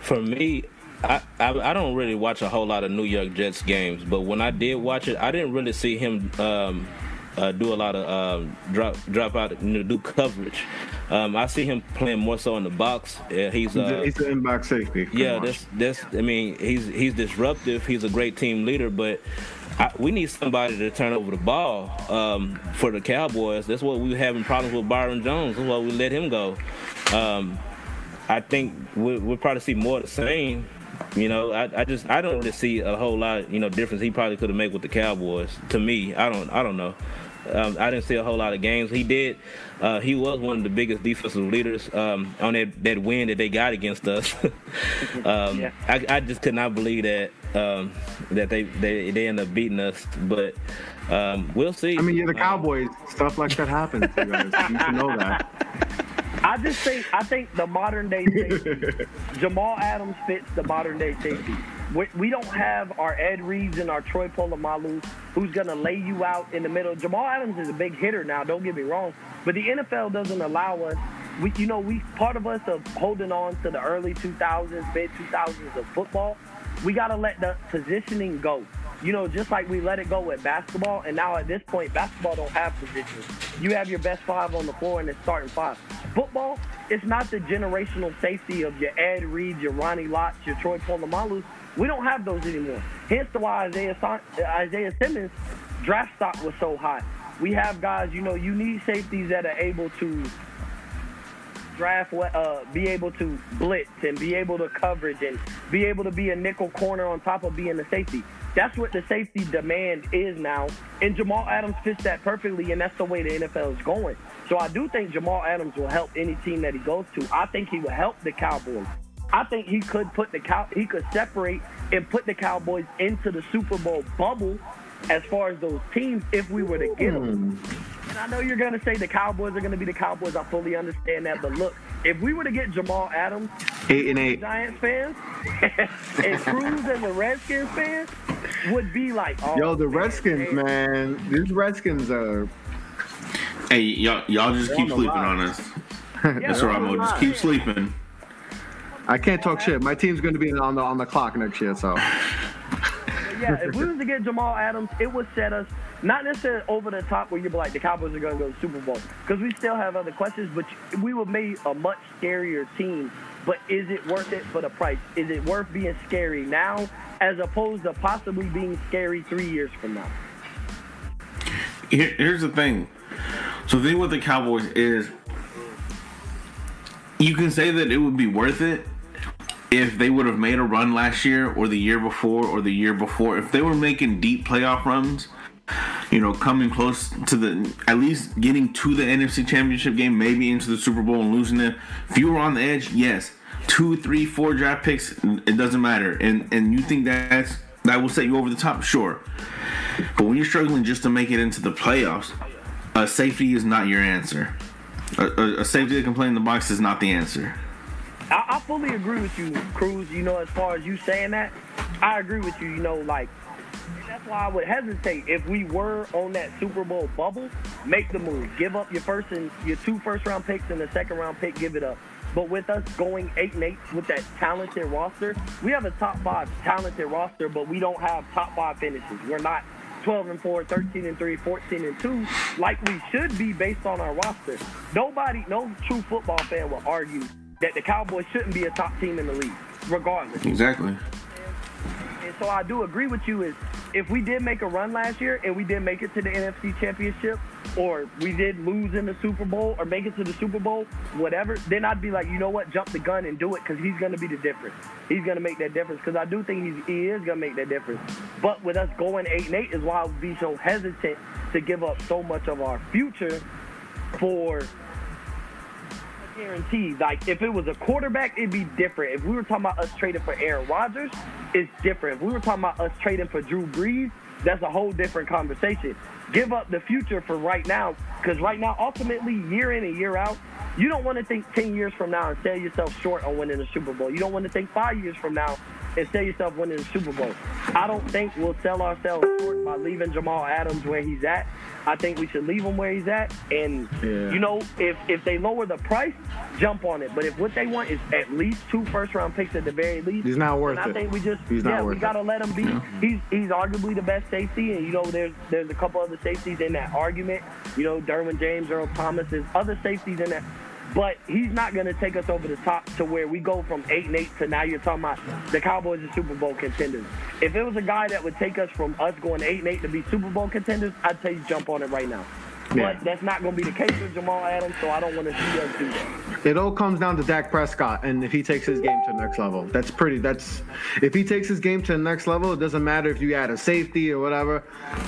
B: For me, I, I, I don't really watch a whole lot of New York Jets games, but when I did watch it, I didn't really see him um, uh, do a lot of um, drop drop out, you know, do coverage. Um, I see him playing more so in the box. Uh, he's uh,
C: he's an in-box safety.
B: Yeah, that's that's. I mean, he's he's disruptive. He's a great team leader, but I, we need somebody to turn over the ball um, for the Cowboys. That's what we were having problems with Byron Jones. That's why we let him go. Um, I think we, we'll probably see more of the same. You know, I, I just I don't really see a whole lot you know difference he probably could have made with the Cowboys. To me, I don't I don't know. Um, I didn't see a whole lot of games. He did. Uh, he was one of the biggest defensive leaders um, on that, that win that they got against us. um, yeah. I, I, just could not believe that um, that they, they they end up beating us. But um, we'll see.
C: I mean, you're the um, Cowboys. Stuff like that happens. You guys. you should know that.
D: I just think I think the modern day safety, Jamal Adams fits the modern day safety. We, we don't have our Ed Reeds and our Troy Polamalu who's going to lay you out in the middle. Jamal Adams is a big hitter now, don't get me wrong, but the NFL doesn't allow us. We, you know, we part of us of holding on to the early 2000s, mid 2000s of football. We got to let the positioning go you know, just like we let it go with basketball, and now at this point, basketball don't have positions. You have your best five on the floor and it's starting five. Football, it's not the generational safety of your Ed Reed, your Ronnie Lott, your Troy Polamalu. We don't have those anymore. Hence the why Isaiah, Isaiah Simmons draft stock was so high. We have guys, you know, you need safeties that are able to draft, uh, be able to blitz and be able to coverage and be able to be a nickel corner on top of being a safety. That's what the safety demand is now. And Jamal Adams fits that perfectly, and that's the way the NFL is going. So I do think Jamal Adams will help any team that he goes to. I think he will help the Cowboys. I think he could put the cow he could separate and put the Cowboys into the Super Bowl bubble as far as those teams if we were to get them. Hmm. And I know you're gonna say the Cowboys are gonna be the Cowboys. I fully understand that, but look, if we were to get Jamal Adams,
C: eight and eight
D: Giants fans, and Cruz and the Redskins fans would be like, oh,
C: yo, the Redskins, man, these Redskins are.
E: Hey, y'all, y'all just keep sleeping on us. That's right, Mo. Just keep sleeping.
C: I can't talk shit. My team's going to be on the on the clock next year, so.
D: Yeah, if we was to get Jamal Adams, it would set us not necessarily over the top where you'd be like the Cowboys are going to go to the Super Bowl because we still have other questions, but we would make a much scarier team. But is it worth it for the price? Is it worth being scary now as opposed to possibly being scary three years from now?
E: Here's the thing. So the thing with the Cowboys is you can say that it would be worth it if they would have made a run last year or the year before or the year before. If they were making deep playoff runs, you know, coming close to the at least getting to the NFC Championship game, maybe into the Super Bowl and losing it. If you were on the edge, yes, two, three, four draft picks, it doesn't matter. And and you think that's that will set you over the top, sure. But when you're struggling just to make it into the playoffs, a safety is not your answer. A, a, a safety that can play in the box is not the answer.
D: I, I fully agree with you, Cruz. You know, as far as you saying that, I agree with you. You know, like that's why I would hesitate if we were on that Super Bowl bubble. Make the move. Give up your first and your two first round picks and the second round pick. Give it up. But with us going eight and eight with that talented roster, we have a top five talented roster, but we don't have top five finishes. We're not 12 and 4, 13 and 3, 14 and 2, like we should be based on our roster. Nobody, no true football fan will argue that the Cowboys shouldn't be a top team in the league, regardless.
E: Exactly.
D: And so I do agree with you. Is if we did make a run last year and we did make it to the NFC Championship, or we did lose in the Super Bowl or make it to the Super Bowl, whatever, then I'd be like, you know what, jump the gun and do it because he's going to be the difference. He's going to make that difference because I do think he is going to make that difference. But with us going eight and eight is why I would be so hesitant to give up so much of our future for guarantee. Like if it was a quarterback, it'd be different. If we were talking about us trading for Aaron Rodgers, it's different. If we were talking about us trading for Drew Brees, that's a whole different conversation. Give up the future for right now, because right now, ultimately, year in and year out, you don't want to think 10 years from now and sell yourself short on winning the Super Bowl. You don't want to think five years from now and sell yourself winning the Super Bowl. I don't think we'll sell ourselves short by leaving Jamal Adams where he's at. I think we should leave him where he's at. And yeah. you know, if if they lower the price, jump on it. But if what they want is at least two first round picks at the very least,
C: he's not worth
D: it.
C: I
D: think we just he's yeah, we gotta let him be. Yeah. He's he's arguably the best safety, and you know, there's there's a couple other safeties in that argument. You know, Derwin James, Earl Thomas, there's other safeties in that but he's not going to take us over the top to where we go from eight and eight to now you're talking about the Cowboys are Super Bowl contenders. If it was a guy that would take us from us going eight and eight to be Super Bowl contenders, I'd say jump on it right now. Yeah. But that's not going to be the case with Jamal Adams, so I don't want to see us do that.
C: It all comes down to Dak Prescott, and if he takes his game to the next level, that's pretty. That's if he takes his game to the next level, it doesn't matter if you add a safety or whatever.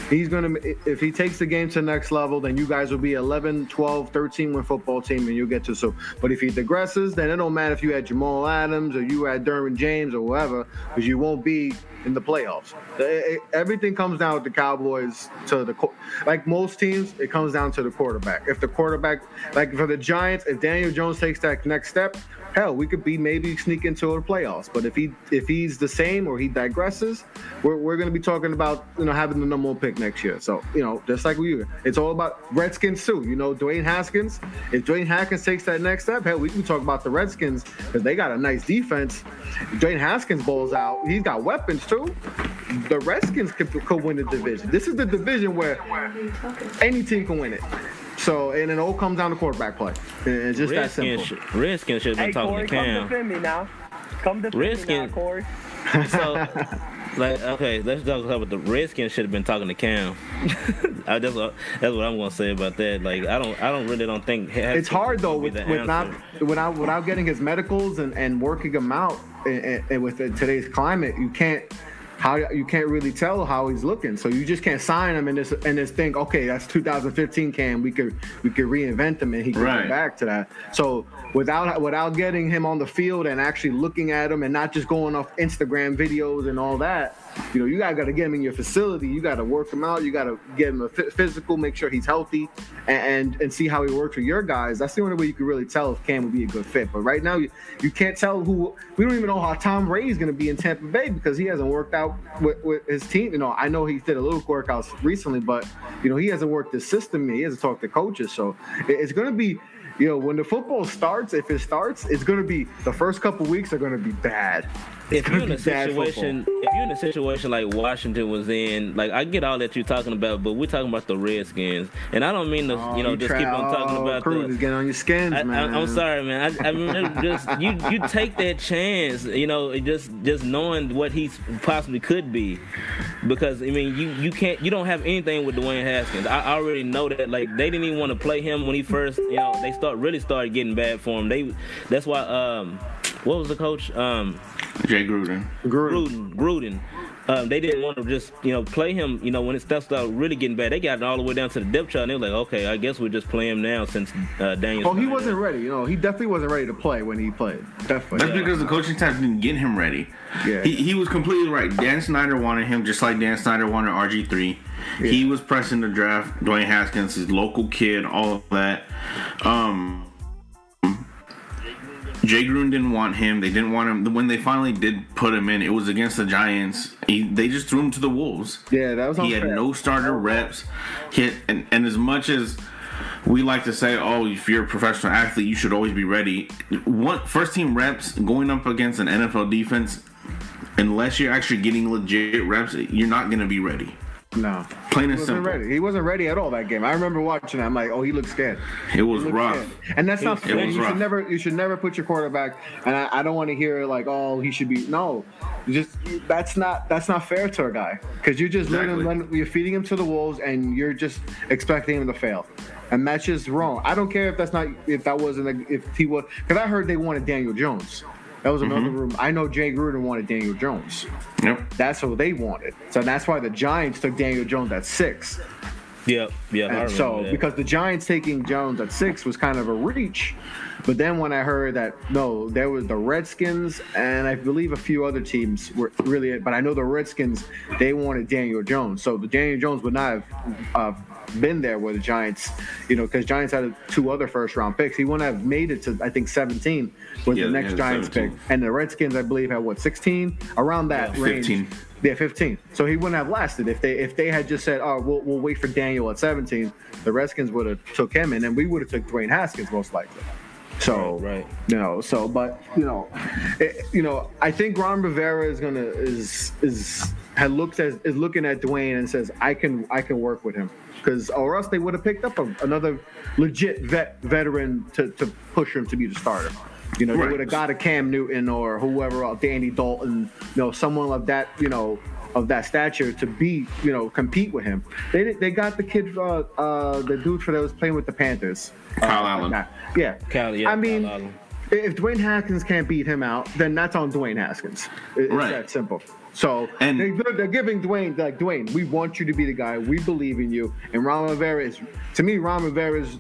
C: He's gonna. If he takes the game to the next level, then you guys will be 11, 12, 13 win football team, and you'll get to so. But if he digresses, then it don't matter if you had Jamal Adams or you had Derwin James or whatever, because you won't be in the playoffs. everything comes down with the Cowboys to the like most teams. It comes down to the quarterback. If the quarterback, like for the Giants, if Daniel Jones takes that next step, hell, we could be maybe sneak into the playoffs. But if he if he's the same or he digresses, we're, we're going to be talking about you know having the number one pick next year. So you know, just like we, it's all about Redskins too. You know, Dwayne Haskins. If Dwayne Haskins takes that next step, hell, we can talk about the Redskins because they got a nice defense. Dwayne Haskins bowls out. He's got weapons too. The Redskins could, could win the division. This is the division where any team can win it. So and it all comes down to quarterback play. It's just Redskins that simple.
B: Sh- Redskins should have been
D: hey,
B: talking
D: Corey,
B: to Cam.
D: Come defend me now. Come defend Redskins, me now, Corey.
B: so, like, okay, let's talk about the Redskins should have been talking to Cam. I, that's, what, that's what I'm gonna say about that. Like, I don't, I don't really don't think
C: it's hard though with, with not without without getting his medicals and, and working them out and, and with today's climate, you can't how you can't really tell how he's looking. So you just can't sign him and just and just think, okay, that's 2015 Cam. We could we could reinvent him and he can right. come back to that. So without without getting him on the field and actually looking at him and not just going off Instagram videos and all that, you know, you gotta, gotta get him in your facility. You gotta work him out. You gotta get him a physical, make sure he's healthy, and, and, and see how he works with your guys. That's the only way you can really tell if Cam would be a good fit. But right now, you, you can't tell who. We don't even know how Tom Brady is gonna be in Tampa Bay because he hasn't worked out with, with his team. You know, I know he did a little workouts recently, but you know he hasn't worked the system. He hasn't talked to coaches, so it's gonna be you know, when the football starts, if it starts, it's going to be the first couple weeks are going to be bad
B: if you're in a situation, if you're in a situation like Washington was in, like I get all that you're talking about, but we're talking about the Redskins, and I don't mean to,
C: oh,
B: you know,
C: you
B: just keep on talking about
C: the. Is getting on your skins, I, man.
B: I, am sorry, man. I, I mean, just you, you take that chance, you know, just just knowing what he possibly could be, because I mean, you you can't, you don't have anything with Dwayne Haskins. I already know that. Like they didn't even want to play him when he first, you know, they start really started getting bad for him. They, that's why, um, what was the coach? Um,
E: Jay Gruden.
B: Gruden. Gruden. Gruden. Um, they didn't want to just you know play him. You know when it stuff started really getting bad, they got all the way down to the depth chart. and They were like, okay, I guess we'll just play him now since uh, Daniel.
C: Oh, he wasn't there. ready. You know, he definitely wasn't ready to play when he played. Definitely.
E: That's yeah. because the coaching staff didn't get him ready. Yeah. He, he was completely right. Dan Snyder wanted him just like Dan Snyder wanted RG three. Yeah. He was pressing the draft. Dwayne Haskins, his local kid, all of that. Um, Jay Gruden didn't want him. They didn't want him. When they finally did put him in, it was against the Giants. He, they just threw him to the wolves.
C: Yeah, that was.
E: He had no starter reps. Had, and, and as much as we like to say, oh, if you're a professional athlete, you should always be ready. One first team reps going up against an NFL defense, unless you're actually getting legit reps, you're not going to be ready.
C: No.
E: Plain and
C: simple. Ready. He wasn't ready at all that game. I remember watching. It. I'm like, oh, he looks scared.
E: It was rough.
C: Scared. And that's not fair. You rough. should never. You should never put your quarterback. And I, I don't want to hear like, oh, he should be. No, just that's not that's not fair to a guy because you're just exactly. letting you're feeding him to the wolves and you're just expecting him to fail. And that's just wrong. I don't care if that's not if that wasn't a, if he was because I heard they wanted Daniel Jones. That was another mm-hmm. room. I know Jay Gruden wanted Daniel Jones.
E: Yep.
C: That's what they wanted. So that's why the Giants took Daniel Jones at six.
B: Yep, yeah.
C: so because the Giants taking Jones at six was kind of a reach, but then when I heard that no, there was the Redskins and I believe a few other teams were really, but I know the Redskins they wanted Daniel Jones, so the Daniel Jones would not have uh, been there with the Giants, you know, because Giants had two other first round picks. He wouldn't have made it to I think 17 with yeah, the next Giants 17. pick, and the Redskins I believe had what 16 around that
E: yeah,
C: range.
E: 15.
C: Yeah, 15. So he wouldn't have lasted if they if they had just said, "Oh, we'll, we'll wait for Daniel at 17." The Redskins would have took him, and then we would have took Dwayne Haskins most likely. So right, right, you know, so but you know, it, you know, I think Ron Rivera is gonna is is had looked at is looking at Dwayne and says, I can I can work with him because or else they would have picked up a, another legit vet veteran to to push him to be the starter. You know, right. they would have got a Cam Newton or whoever else, Danny Dalton, you know, someone of that, you know, of that stature to be, you know, compete with him. They they got the kid, uh, uh, the dude for that was playing with the Panthers,
E: Kyle uh, Allen.
C: Yeah,
B: Kyle. Yeah,
C: I mean, if Dwayne Haskins can't beat him out, then that's on Dwayne Haskins. It's right. that simple. So and they, are giving Dwayne like Dwayne, we want you to be the guy. We believe in you. And Ron Rivera is, to me, Ron Rivera is.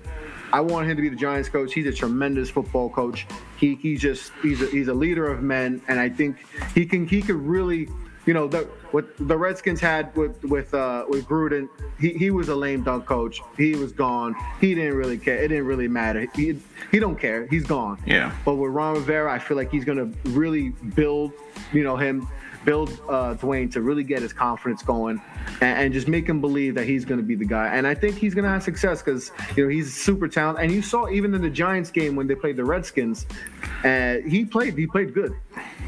C: I want him to be the Giants coach. He's a tremendous football coach. He he's just he's a, he's a leader of men, and I think he can he could really you know the what the Redskins had with with uh, with Gruden. He he was a lame dunk coach. He was gone. He didn't really care. It didn't really matter. He he don't care. He's gone.
E: Yeah.
C: But with Ron Rivera, I feel like he's gonna really build you know him build uh, Dwayne to really get his confidence going and, and just make him believe that he's going to be the guy. And I think he's going to have success because you know he's super talented. And you saw even in the Giants game when they played the Redskins, uh, he played he played good.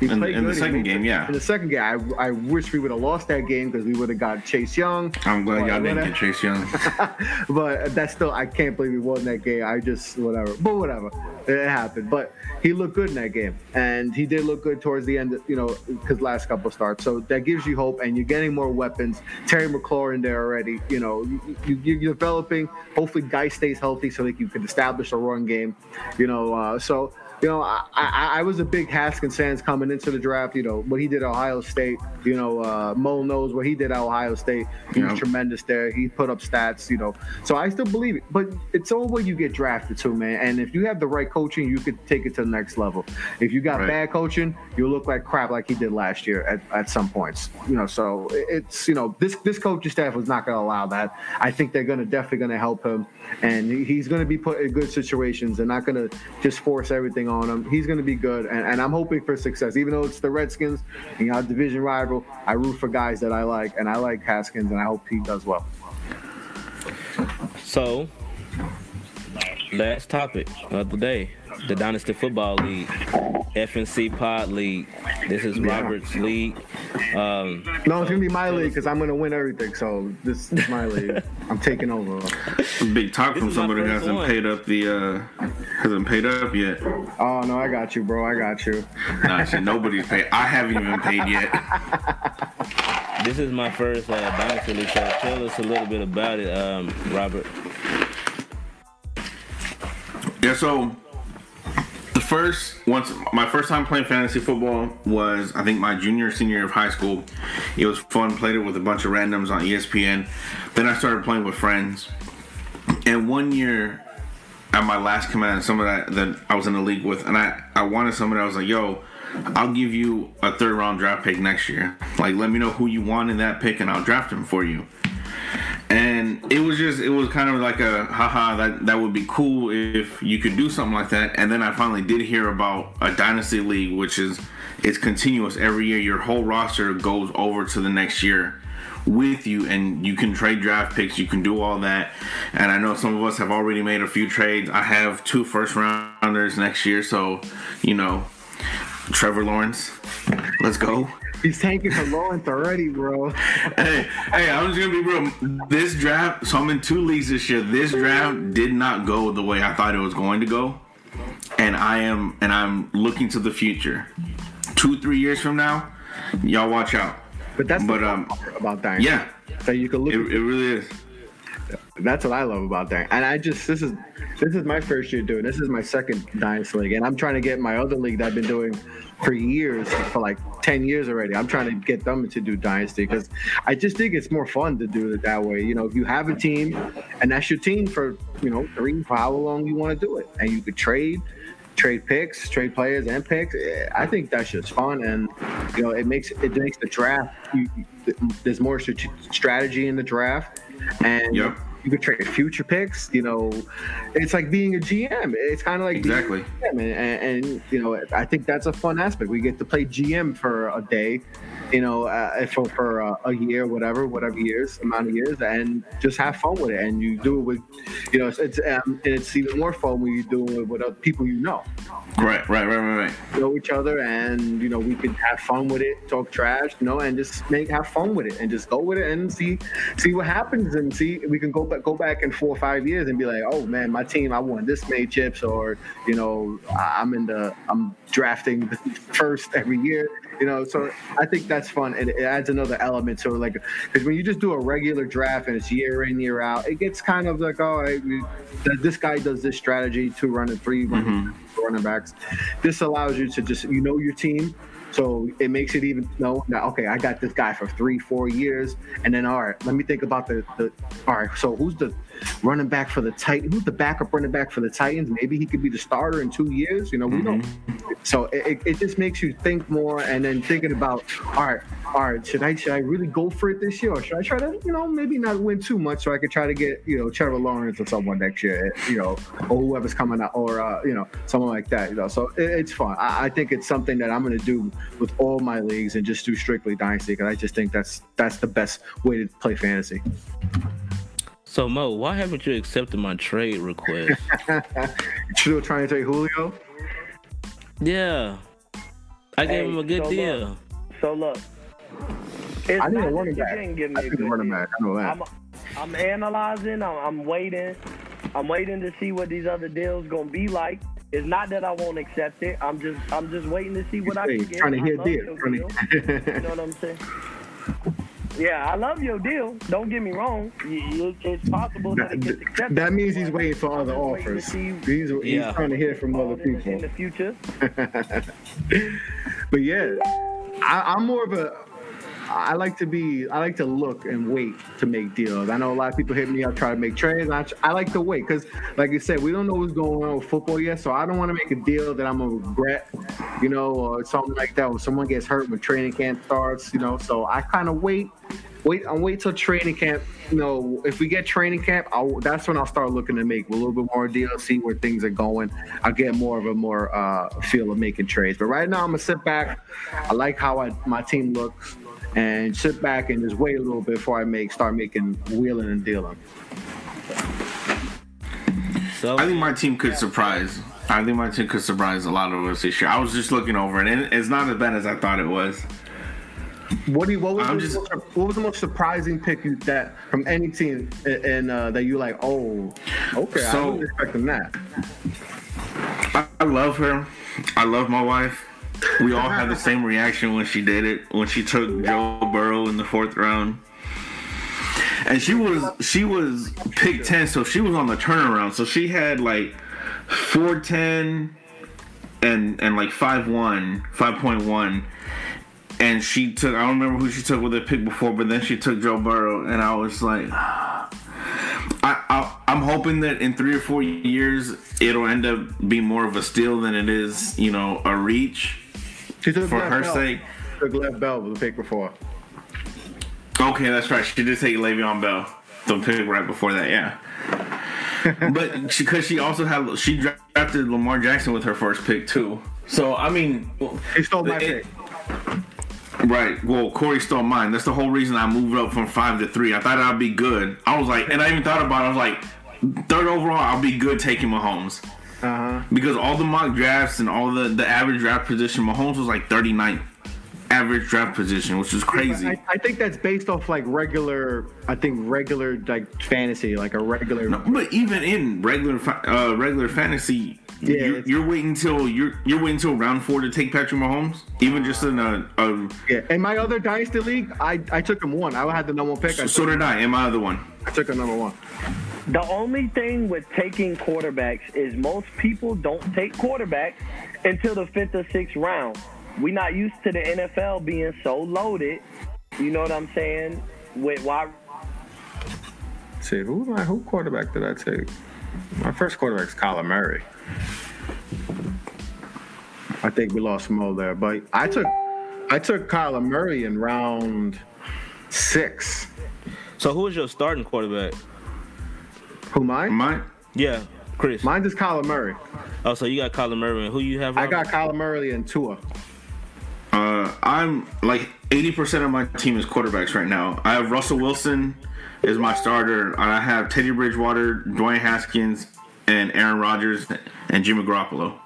C: He
E: in, in the second game, yeah.
C: In the second game, I, I wish we would have lost that game because we would have got Chase Young.
E: I'm glad y'all didn't get Chase Young.
C: but that's still, I can't believe we won that game. I just, whatever. But whatever. It happened. But he looked good in that game. And he did look good towards the end, you know, his last couple starts. So that gives you hope. And you're getting more weapons. Terry McLaurin there already. You know, you, you, are developing. Hopefully, Guice stays healthy so that you can establish a run game. You know, uh, so you know, I, I, I, was a big Haskins fans coming into the draft. You know what he did at Ohio State. You know, uh, Mo knows what he did at Ohio State. He yeah. was tremendous there. He put up stats. You know, so I still believe it. But it's all what you get drafted to, man. And if you have the right coaching, you could take it to the next level. If you got right. bad coaching, you'll look like crap, like he did last year at, at some points. You know, so it's you know this this coaching staff was not going to allow that. I think they're going to definitely going to help him, and he's going to be put in good situations. They're not going to just force everything on him. He's going to be good, and, and I'm hoping for success. Even though it's the Redskins, you know, division rival, I root for guys that I like, and I like Haskins, and I hope he does well.
B: So, last topic of the day the Dynasty Football League, FNC Pod League. This is yeah. Robert's league. Um,
C: no, it's gonna be my league because I'm gonna win everything. So this is my league. I'm taking over.
E: Big talk from somebody who hasn't one. paid up the uh, hasn't paid up yet.
C: Oh no, I got you, bro. I got you.
E: nah, shit, nobody's paid. I haven't even paid yet.
B: This is my first uh, Dynasty League. So tell us a little bit about it, um, Robert.
E: Yeah, so first once my first time playing fantasy football was I think my junior senior year of high school. It was fun. Played it with a bunch of randoms on ESPN. Then I started playing with friends. And one year at my last command, someone that, that I was in the league with, and I I wanted somebody. I was like, "Yo, I'll give you a third round draft pick next year. Like, let me know who you want in that pick, and I'll draft him for you." And it was just it was kind of like a haha that that would be cool if you could do something like that. And then i finally did hear about a dynasty league which is it's continuous every year. Your whole roster goes over to the next year with you and you can trade draft picks you can do all that. And i know some of us have already made a few trades. I have two first rounders next year so you know trevor lawrence let's go
C: He's tanking for Lawrence already, bro.
E: hey, hey, I'm just gonna be real. This draft, so I'm in two leagues this year. This draft did not go the way I thought it was going to go, and I am and I'm looking to the future. Two, three years from now, y'all watch out.
C: But that's but um about that.
E: Yeah,
C: so you can look.
E: It, it really is.
C: That's what I love about that. And I just this is this is my first year doing. This is my second dynasty league, and I'm trying to get my other league that I've been doing for years, for like ten years already. I'm trying to get them to do dynasty because I just think it's more fun to do it that way. You know, if you have a team, and that's your team for you know three, how long you want to do it, and you could trade trade picks, trade players and picks. Eh, I think that's just fun, and you know, it makes it makes the draft. You, there's more strategy in the draft, and yep. You could trade future picks. You know, it's like being a GM. It's kind of like
E: exactly,
C: and, and, and you know, I think that's a fun aspect. We get to play GM for a day, you know, uh, for, for uh, a year, whatever, whatever years, amount of years, and just have fun with it. And you do it with, you know, it's, it's um, and it's even more fun when you do it with other people you know.
E: Right, right, right, right, right.
C: Know each other, and you know, we can have fun with it, talk trash, you know, and just make have fun with it, and just go with it and see see what happens, and see we can go back go back in four or five years and be like, oh man, my team, I won this many chips, or you know, I'm in the I'm drafting first every year you know? So i think that's fun. And it adds another element to it like because when you just do a regular draft and it's year in year out it gets kind of like oh I, this guy does this strategy two running 3 mm-hmm. running backs. This allows you to just you know your team so it makes it even know now, okay, I got this guy for three, four years. And then, all right, let me think about the, the all right, so who's the running back for the Titans? Who's the backup running back for the Titans? Maybe he could be the starter in two years. You know, we mm-hmm. don't. So it, it just makes you think more and then thinking about, all right, all right, should I should I really go for it this year, or should I try to, you know, maybe not win too much so I could try to get, you know, Trevor Lawrence or someone next year, you know, or whoever's coming out, or uh, you know, someone like that, you know. So it, it's fun. I, I, think it's something that I'm going to do with all my leagues and just do strictly dynasty because I just think that's that's the best way to play fantasy.
B: So Mo, why haven't you accepted my trade request?
C: Still trying to take Julio?
B: Yeah, I hey, gave him a good so deal.
D: Look, so look,
C: it's I need a running back. Didn't give me I need a running back. I know that.
D: I'm, I'm analyzing. I'm, I'm, waiting. I'm waiting to see what these other deals gonna be like. It's not that I won't accept it. I'm just I'm just waiting to see what
C: you
D: I can get.
C: Trying to hear deal.
D: deal. you know what I'm saying? Yeah, I love your deal. Don't get me wrong. It's possible that, that it gets accepted.
C: That means he's waiting for other offers. He's, he's yeah. trying to hear from other people
D: in the future.
C: but yeah, I, I'm more of a I like to be, I like to look and wait to make deals. I know a lot of people hit me up, try to make trades. I, I like to wait because, like you said, we don't know what's going on with football yet. So I don't want to make a deal that I'm gonna regret, you know, or something like that. When someone gets hurt when training camp starts, you know. So I kind of wait, wait, I'll wait till training camp. You know, if we get training camp, I'll, that's when I'll start looking to make a little bit more deals, see where things are going. I'll get more of a more uh, feel of making trades. But right now, I'm gonna sit back. I like how I, my team looks and sit back and just wait a little bit before I make start making wheeling and dealing.
E: So I think my team could surprise. I think my team could surprise a lot of us this year. I was just looking over it, and it's not as bad as I thought it was.
C: What do you, what was the, just, what was the most surprising pick you, that from any team and uh, that you like? Oh, okay, so, I wasn't expecting that.
E: I, I love her. I love my wife we all had the same reaction when she did it when she took Joe Burrow in the fourth round. And she was she was pick ten, so she was on the turnaround. So she had like four ten and and like five one, five point one. And she took I don't remember who she took with the pick before, but then she took Joe Burrow and I was like I, I I'm hoping that in three or four years it'll end up being more of a steal than it is, you know, a reach
C: she took for her Bell. sake. Took Lev Bell with the pick before.
E: Okay, that's right. She did take Le'Veon Bell, the pick right before that. Yeah. but because she, she, also had she drafted Lamar Jackson with her first pick too. So I mean,
C: he stole my it, pick.
E: Right. Well, Corey stole mine. That's the whole reason I moved up from five to three. I thought I'd be good. I was like, and I even thought about. it. I was like, third overall, I'll be good taking Mahomes. Uh-huh. Because all the mock drafts and all the, the average draft position, Mahomes was like 39th average draft position, which is crazy.
C: I, I, think that's based off like regular, I think regular like fantasy, like a regular.
E: No, but even in regular uh, regular fantasy, Yeah, you're, you're, waiting until you're you're waiting until round four to take Patrick Mahomes, even just in a, a
C: yeah. In my other dynasty league, I I took him one. I had the number one pick.
E: So, so did I. In my other one,
C: I took a number one.
D: The only thing with taking quarterbacks is most people don't take quarterbacks until the fifth or sixth round. We're not used to the NFL being so loaded. You know what I'm saying? With why?
C: See who my who quarterback did I take? My first quarterback is Kyler Murray. I think we lost Mo there, but I took I took Kyler Murray in round six.
B: So who was your starting quarterback?
C: Who mine?
E: Mine?
B: Yeah, Chris.
C: Mine is Kyler Murray.
B: Oh, so you got Kyler Murray. Who you have?
C: I got Kyler Murray and Tua.
E: Uh, I'm like 80% of my team is quarterbacks right now. I have Russell Wilson is my starter, I have Teddy Bridgewater, Dwayne Haskins, and Aaron Rodgers and Jimmy Garoppolo.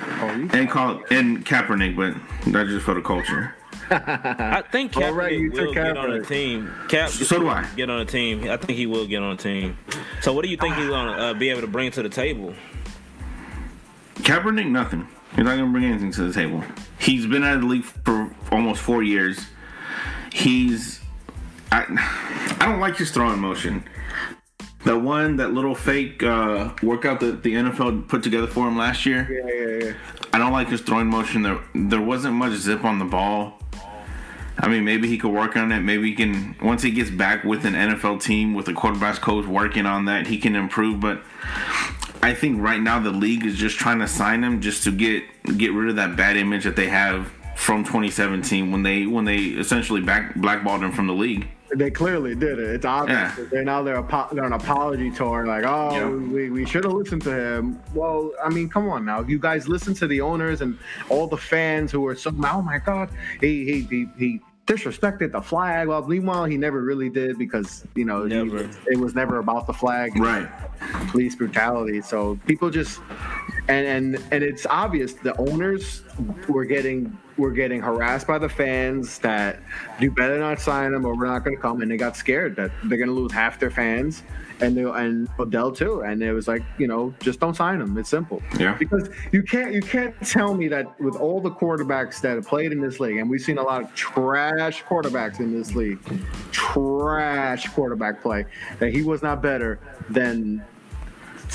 E: Oh, and Colin Kaepernick, but that's just for the culture.
B: I think Kaepernick right, will get on the team. Kap,
E: so do I.
B: Get on a team. I think he will get on a team. So, what do you think he's gonna uh, be able to bring to the table?
E: Kaepernick, nothing. He's not gonna bring anything to the table. He's been out of the league for almost four years. He's I I don't like his throwing motion. The one, that little fake uh, workout that the NFL put together for him last year.
C: Yeah, yeah, yeah.
E: I don't like his throwing motion. There, there wasn't much zip on the ball. I mean, maybe he could work on it. Maybe he can once he gets back with an NFL team with a quarterbacks coach working on that, he can improve. But I think right now the league is just trying to sign him just to get get rid of that bad image that they have from 2017 when they when they essentially back blackballed him from the league.
C: They clearly did it. It's obvious. Yeah. They're now they're, they're on an apology tour. Like, oh, yep. we, we should have listened to him. Well, I mean, come on now. You guys listen to the owners and all the fans who are so, oh my God, he he he, he disrespected the flag. Well, meanwhile, he never really did because you know he, it was never about the flag,
E: right?
C: Police brutality. So people just and and and it's obvious the owners were getting were getting harassed by the fans that you better not sign them or we're not going to come, and they got scared that they're going to lose half their fans and they, and Odell too. And it was like, you know, just don't sign him. It's simple.
E: Yeah.
C: Because you can't you can't tell me that with all the quarterbacks that have played in this league, and we've seen a lot of trash quarterbacks in this league, trash quarterback play, that he was not better than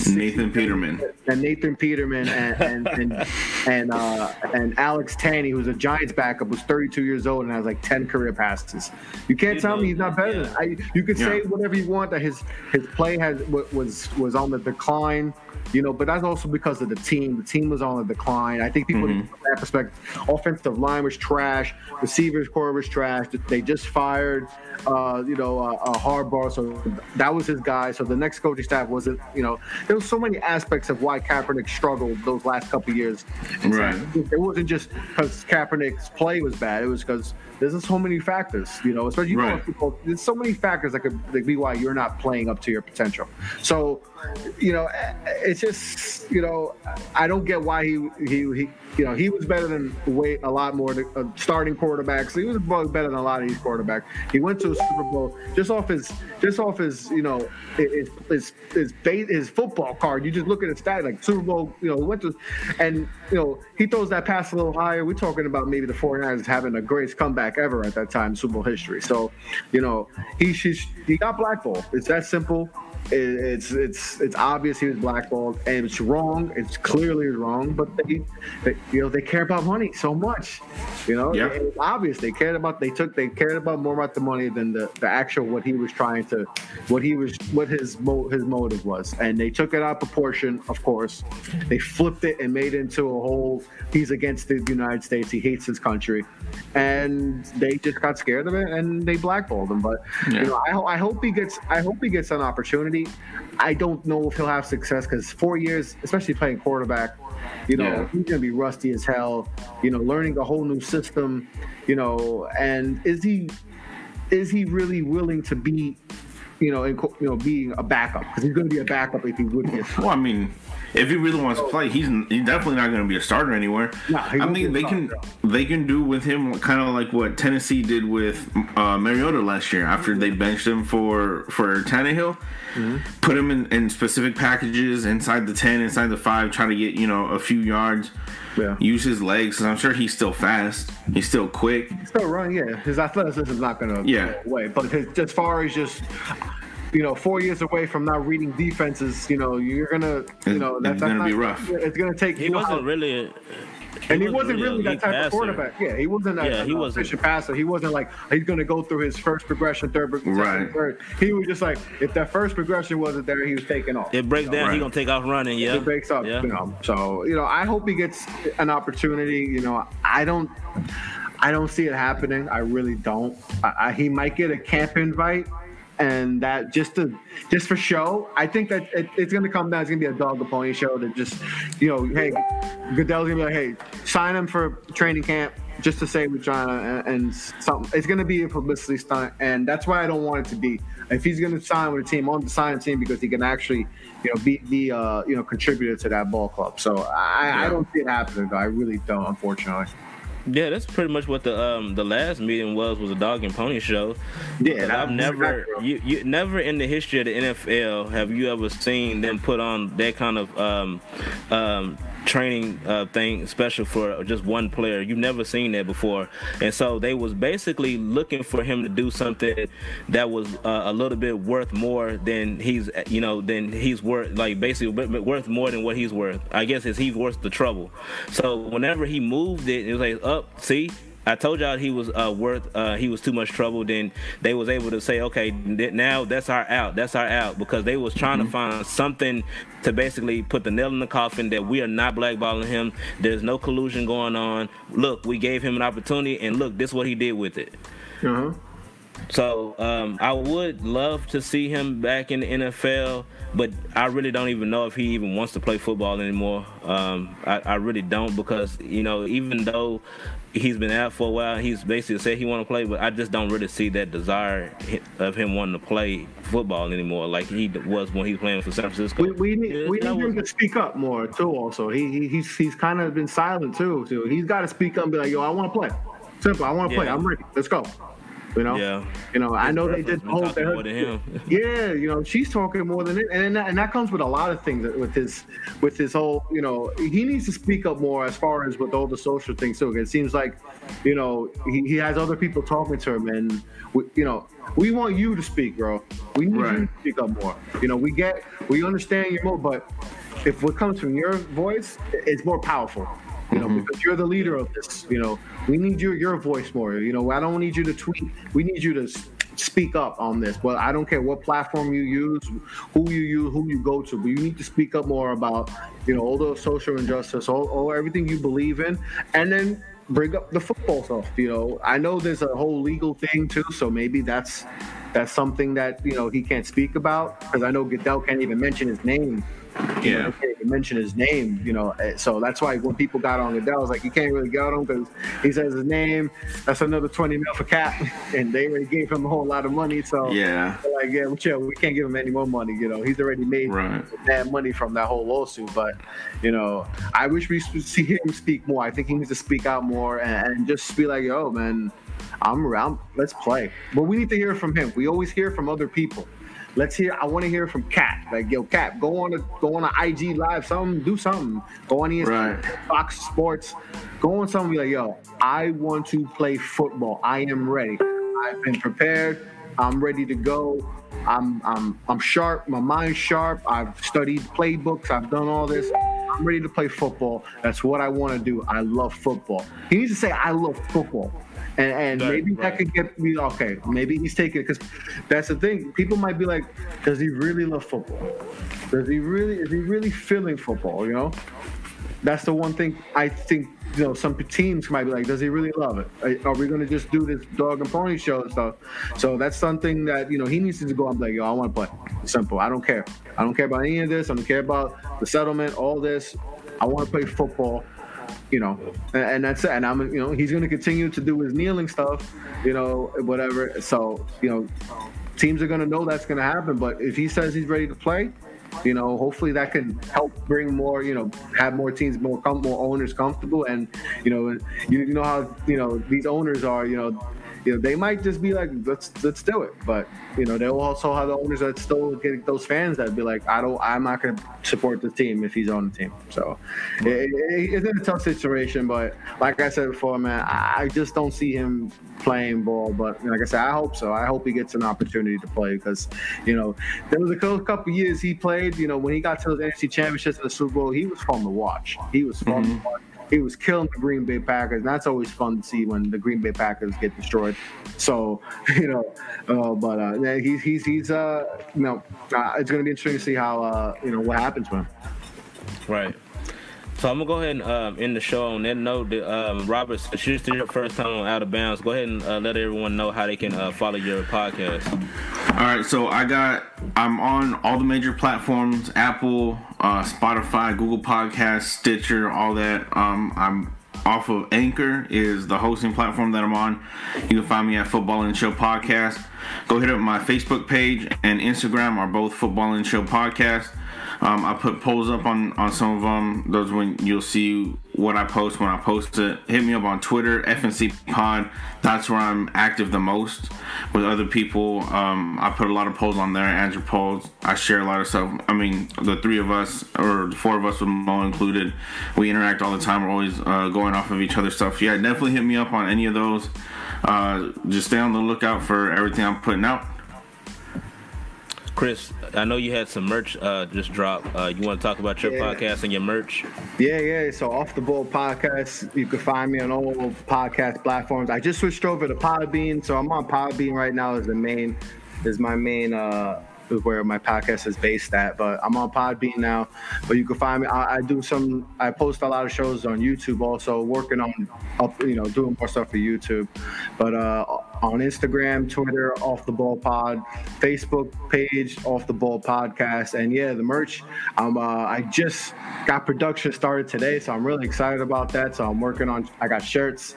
E: Nathan Peterman
C: and Nathan Peterman and and and, and, uh, and Alex Tanney, who's a Giants backup, was 32 years old and has like 10 career passes. You can't you tell know, me he's not better. Yeah. I, you could yeah. say whatever you want that his his play has was was on the decline you know, but that's also because of the team. The team was on a decline. I think people, mm-hmm. from that perspective, offensive line was trash, receivers corps was trash. They just fired, uh, you know, uh, uh, Harbaugh, so that was his guy. So the next coaching staff wasn't, you know, there was so many aspects of why Kaepernick struggled those last couple years.
E: Right.
C: It wasn't just because Kaepernick's play was bad. It was because there's so many factors, you know, especially you right. know, people, there's so many factors that could be why you're not playing up to your potential. So, you know, eh, eh, it's just, you know, I don't get why he he, he you know he was better than way a lot more uh, starting quarterbacks. He was better than a lot of these quarterbacks. He went to a Super Bowl just off his just off his you know his his his, his, football card. You just look at his stat like Super Bowl. You know, went to and you know he throws that pass a little higher. We're talking about maybe the 49ers having the greatest comeback ever at that time in Super Bowl history. So, you know, he he, he got blackballed. It's that simple it's it's it's obvious he was blackballed, and it's wrong. It's clearly wrong, but they, they you know they care about money so much. You know,
E: yeah.
C: it's obvious they cared about they took they cared about more about the money than the, the actual what he was trying to, what he was what his mo, his motive was, and they took it out of proportion. Of course, they flipped it and made it into a whole. He's against the United States. He hates his country, and they just got scared of it and they blackballed him. But yeah. you know, I, I hope he gets I hope he gets an opportunity I don't know if he'll have success because four years, especially playing quarterback, you know, yeah. he's gonna be rusty as hell. You know, learning a whole new system. You know, and is he is he really willing to be, you know, in, you know, being a backup? Because he's gonna be a backup if he would be.
E: Well, I mean, if he really wants to play, he's he's definitely not going to be a starter anywhere.
C: No,
E: I think they can they can do with him kind of like what Tennessee did with uh, Mariota last year after they benched him for for Tannehill.
C: Mm-hmm.
E: Put him in, in specific packages inside the ten, inside the five, try to get you know a few yards.
C: Yeah.
E: Use his legs, I'm sure he's still fast. He's still quick.
C: Still run, yeah. His athleticism is not going to
E: Yeah.
C: go away. But his, as far as just, you know, four years away from not reading defenses, you know, you're gonna, you know,
E: It's
C: that's,
E: gonna
C: that's
E: be rough.
C: It's going to take.
B: He wasn't
C: how-
B: really.
C: and he wasn't really
B: a
C: that
B: elite
C: type
B: passer.
C: of quarterback. Yeah, he wasn't that
B: Yeah,
C: yeah,
B: he wasn't.
C: efficient passer. He wasn't like he's going to go through his first progression, third, second,
E: Right.
C: third. He was just like if that first progression wasn't there, he was taking off.
B: It breaks down.
E: Right.
B: He gonna take off running. Yeah.
C: It breaks up,
B: Yeah.
C: you know. So you know, I hope he gets an opportunity. You know, I don't, I don't see it happening. I really don't. I, I, he might get a camp invite, and that just to just for show. I think that it, it's going to come down. It's going to be a dog and pony show. That just, you know, hey, Goodell's going to be like, hey, sign him for training camp. Just to say we're trying to, and, and something, it's going to be a publicity stunt, and that's why I don't want it to be. If he's going to sign with a team, I want to sign a team because he can actually, you know, be be uh, you know contributor to that ball club. So I, I don't see it happening. Though. I really don't, unfortunately.
B: Yeah, that's pretty much what the um the last meeting was was a dog and pony show.
C: Yeah,
B: I've never you, you never in the history of the NFL have you ever seen them put on that kind of um um training uh, thing special for just one player. You've never seen that before, and so they was basically looking for him to do something that was uh, a little bit worth more than he's you know than he's worth like basically worth more than what he's worth. I guess is he's worth the trouble. So whenever he moved it, it was like up. see, I told y'all he was uh, worth uh, he was too much trouble. Then they was able to say, okay, th- now that's our out. That's our out because they was trying to find something to basically put the nail in the coffin that we are not blackballing him. There's no collusion going on. Look, we gave him an opportunity, and look, this is what he did with it.
C: Uh-huh.
B: So um, I would love to see him back in the NFL, but I really don't even know if he even wants to play football anymore. Um, I, I really don't because you know even though he's been out for a while, he's basically said he want to play, but I just don't really see that desire of him wanting to play football anymore like he was when he was playing for San Francisco.
C: We, we need
B: Yeah,
C: we need him to speak up more too. Also, he, he he's he's kind of been silent too. So he's got to speak up and be like, "Yo, I want to play. Simple. I want to play. I'm ready. Let's go." You know.
B: Yeah.
C: You know. I know they did
B: girlfriend's been
C: hold their
B: more than him.
C: Yeah, you know, she's talking more than it, and that, and that comes with a lot of things with his, with his whole, you know, he needs to speak up more as far as with all the social things too. It seems like, you know, he, he has other people talking to him, and we, you know, we want you to speak, bro. We need you to speak up more. You know, we get, we understand your mode, but if what comes from your voice, it's more powerful. You know, mm-hmm. because you're the leader of this. You know, we need your your voice more. You know, I don't need you to tweet. We need you to speak up on this. Well, I don't care what platform you use, who you use, who you go to, but you need to speak up more about, you know, all the social injustice, all, all everything you believe in, and then bring up the football stuff. You know, I know there's a whole legal thing too, so maybe that's that's something that you know he can't speak about because I know Goodell can't even mention his name. You
E: Yeah.
C: he can't mention his name. You know, eh, so that's why when people got on Goodell, I was like, you can't really get on him because he says his name. That's another twenty mil for Kap, and they already gave him a whole lot of money. So
E: Yeah.
C: like, yeah, well, chill, we can't give him any more money. You know, he's already made
E: Right.
C: that money from that whole lawsuit. But you know, I wish we see him speak more. I think he needs to speak out more and, and just be like, yo, man, I'm around. Let's play. But we need to hear from him. We always hear from other people. Let's hear. I want to hear from Kap. Like, yo, Kap, go on a go on a IG live, something, do something. Go on ESPN,
E: Right.
C: Fox Sports. Go on something. Be like, yo, I want to play football. I am ready. I've been prepared. I'm ready to go. I'm I'm I'm sharp. My mind's sharp. I've studied playbooks. I've done all this. I'm ready to play football. That's what I want to do. I love football. He needs to say, I love football. And, and
B: Right,
C: maybe that
B: right.
C: could get me okay. Maybe he's taking it because that's the thing. People might be like, does he really love football? Does he really? Is he really feeling football? You know, that's the one thing I think. You know, some teams might be like, does he really love it? Are- we going to just do this dog and pony show and stuff? So that's something that you know he needs to go be like, yo, I want to play. Simple. I don't care. I don't care about any of this. I don't care about the settlement. All this. I want to play football you know, and, and that's it. And I'm, you know, he's going to continue to do his kneeling stuff, you know, whatever. So, you know, teams are going to know that's going to happen. But if he says he's ready to play, You know, hopefully that can help bring more. You know, have more teams, more com- more owners comfortable, and you know, you, you know how you know these owners are. You know, you know, they might just be like, let's let's do it. But you know, they'll also have the owners that still get those fans that be like, I don't, I'm not going to support the team if he's on the team. So it, it, it's in a tough situation. But like I said before, man, I just don't see him playing ball. But like I said, I hope so. I hope he gets an opportunity to play because you know there was a couple years he played. You know, when he got to those NFC championships and the Super Bowl, he was fun to watch. He was fun mm-hmm. to watch he was killing the Green Bay Packers. And that's always fun to see when the Green Bay Packers get destroyed. So, you know, uh, but uh, he's he's he's uh, you know, uh, it's going to be interesting to see how uh, you know what happens with him.
B: Right. So I'm gonna go ahead and um, end the show on that note. That, um, Robert, since this is your first time on Out of Bounds, go ahead and uh, let everyone know how they can uh, follow your podcast.
E: All right, so I got I'm on all the major platforms: Apple, uh, Spotify, Google Podcasts, Stitcher, all that. Um, I'm off of Anchor is the hosting platform that I'm on. You can find me at Football and Chill Podcast. Go hit up my Facebook page and Instagram are both Football and Chill Podcast. Um, I put polls up on, on some of them. Those when you'll see what I post when I post it. Hit me up on Twitter, FNC Pod. That's where I'm active the most with other people. Um, I put a lot of polls on there, Andrew polls. I share a lot of stuff. I mean, the three of us, or the four of us with Mo included, we interact all the time. We're always uh, going off of each other's stuff. Yeah, definitely hit me up on any of those. Uh, just stay on the lookout for everything I'm putting out.
B: Chris, I know you had some merch uh, just drop. Uh, you want to talk about your yeah. podcast and your merch?
C: Yeah, yeah. So off the ball podcast, you can find me on all podcast platforms. I just switched over to Podbean, so I'm on Podbean right now as the main, is my main uh, where my podcast is based at. But I'm on Podbean now. But you can find me. I, I, do some. I post a lot of shows on YouTube. Also working on up, you know, doing more stuff for YouTube. But uh, on Instagram, Twitter, Off the Ball Pod, Facebook page, Off the Ball Podcast, and yeah, the merch. Um, uh, I just got production started today, so I'm really excited about that. So I'm working on. I got shirts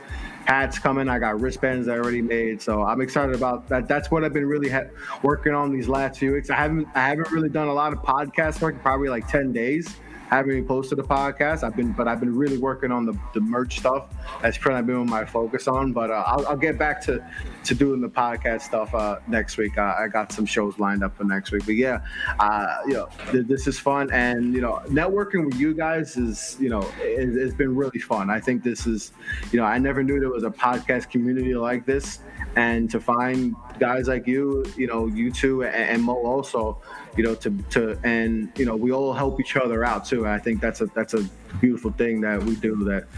C: hats coming. I got wristbands I already made, so I'm excited about that. That's what I've been really ha- working on these last few weeks. I haven't I haven't really done a lot of podcast work, probably like ten days haven't posted a podcast. I've been, but I've been really working on the, the merch stuff. That's kind of been my focus on. But uh, I'll, I'll, get back to to doing the podcast stuff uh, next week. Uh, I got some shows lined up for next week. But yeah, uh, you know, th- this is fun, and you know, networking with you guys is, you know, it, it's been really fun. I think this is, you know, I never knew there was a podcast community like this, and to find guys like you, you know, you two and, and Mo also you know, to to and you know, we all help each other out too. I think that's a that's a beautiful thing that we do. That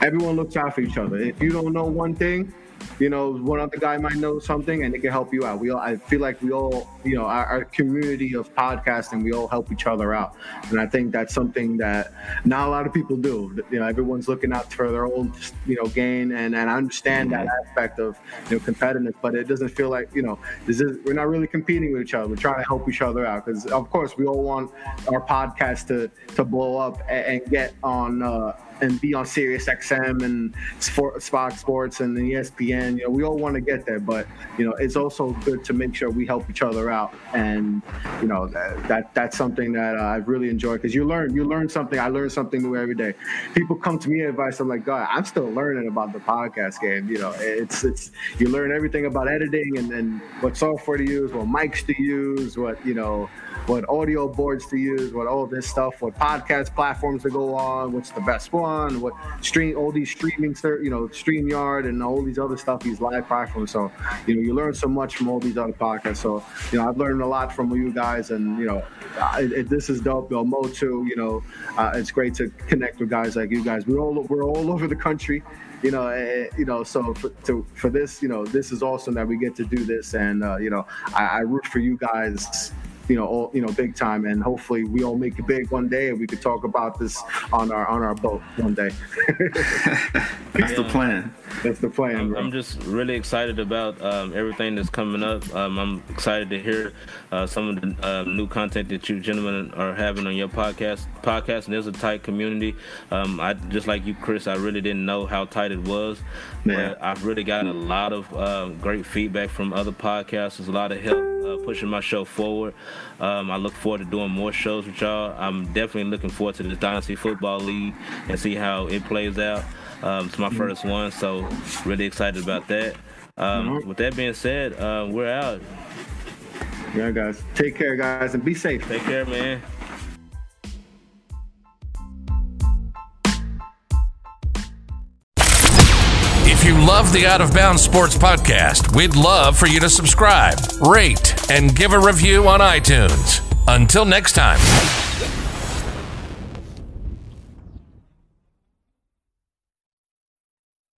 C: everyone looks out for each other. If you don't know one thing, you know, one other guy might know something and it can help you out. We all, I feel like we all, you know, our, our, community of podcasting, we all help each other out. And I think that's something that not a lot of people do. You know, everyone's looking out for their own, you know, gain. And, and I understand that aspect of, you know, competitiveness, but it doesn't feel like, you know, this is, we're not really competing with each other. We're trying to help each other out. Cause of course we all want our podcast to, to blow up and, and get on, uh, and be on Sirius XM and Fox Sports and the ESPN. You know, we all want to get there, but you know, it's also good to make sure we help each other out. And you know, that, that that's something that uh, I've really enjoyed because you learn you learn something. I learn something new every day. People come to me advice. I'm like, God, I'm still learning about the podcast game. You know, it's it's you learn everything about editing and then what software to use, what mics to use, what you know what audio boards to use, what all this stuff, what podcast platforms to go on, what's the best one, what stream, all these streaming, you know, StreamYard and all these other stuff, these live platforms. So, you know, you learn so much from all these other podcasts. So, you know, I've learned a lot from you guys, and you know, this is dope. Bill Mo too. You know, uh, it's great to connect with guys like you guys. We're all we're all over the country you know, uh, you know, so for, to, for this, you know, this is awesome that we get to do this, and uh, you know, I, I root for you guys you know, all, you know, big time. And hopefully, we all make it big one day, and we could talk about this on our on our boat one day.
E: That's yeah. the plan.
C: That's the plan.
B: I'm, I'm just really excited about um, everything that's coming up. Um, I'm excited to hear uh, some of the uh, new content that you gentlemen are having on your podcast. Podcast, and there's a tight community. Um, I just like you, Chris. I really didn't know how tight it was. Man. I've really gotten a lot of uh, great feedback from other podcasters. A lot of help pushing my show forward. Um, I look forward to doing more shows with y'all. I'm definitely looking forward to this Dynasty Football League and see how it plays out. Um, it's my mm-hmm. first one, so really excited about that. Um. With that being said, uh, we're out.
C: Yeah, guys. Take care, guys, and be safe.
B: Take care, man.
A: Love the Out of Bounds Sports Podcast, we'd love for you to subscribe, rate, and give a review on iTunes. Until next time.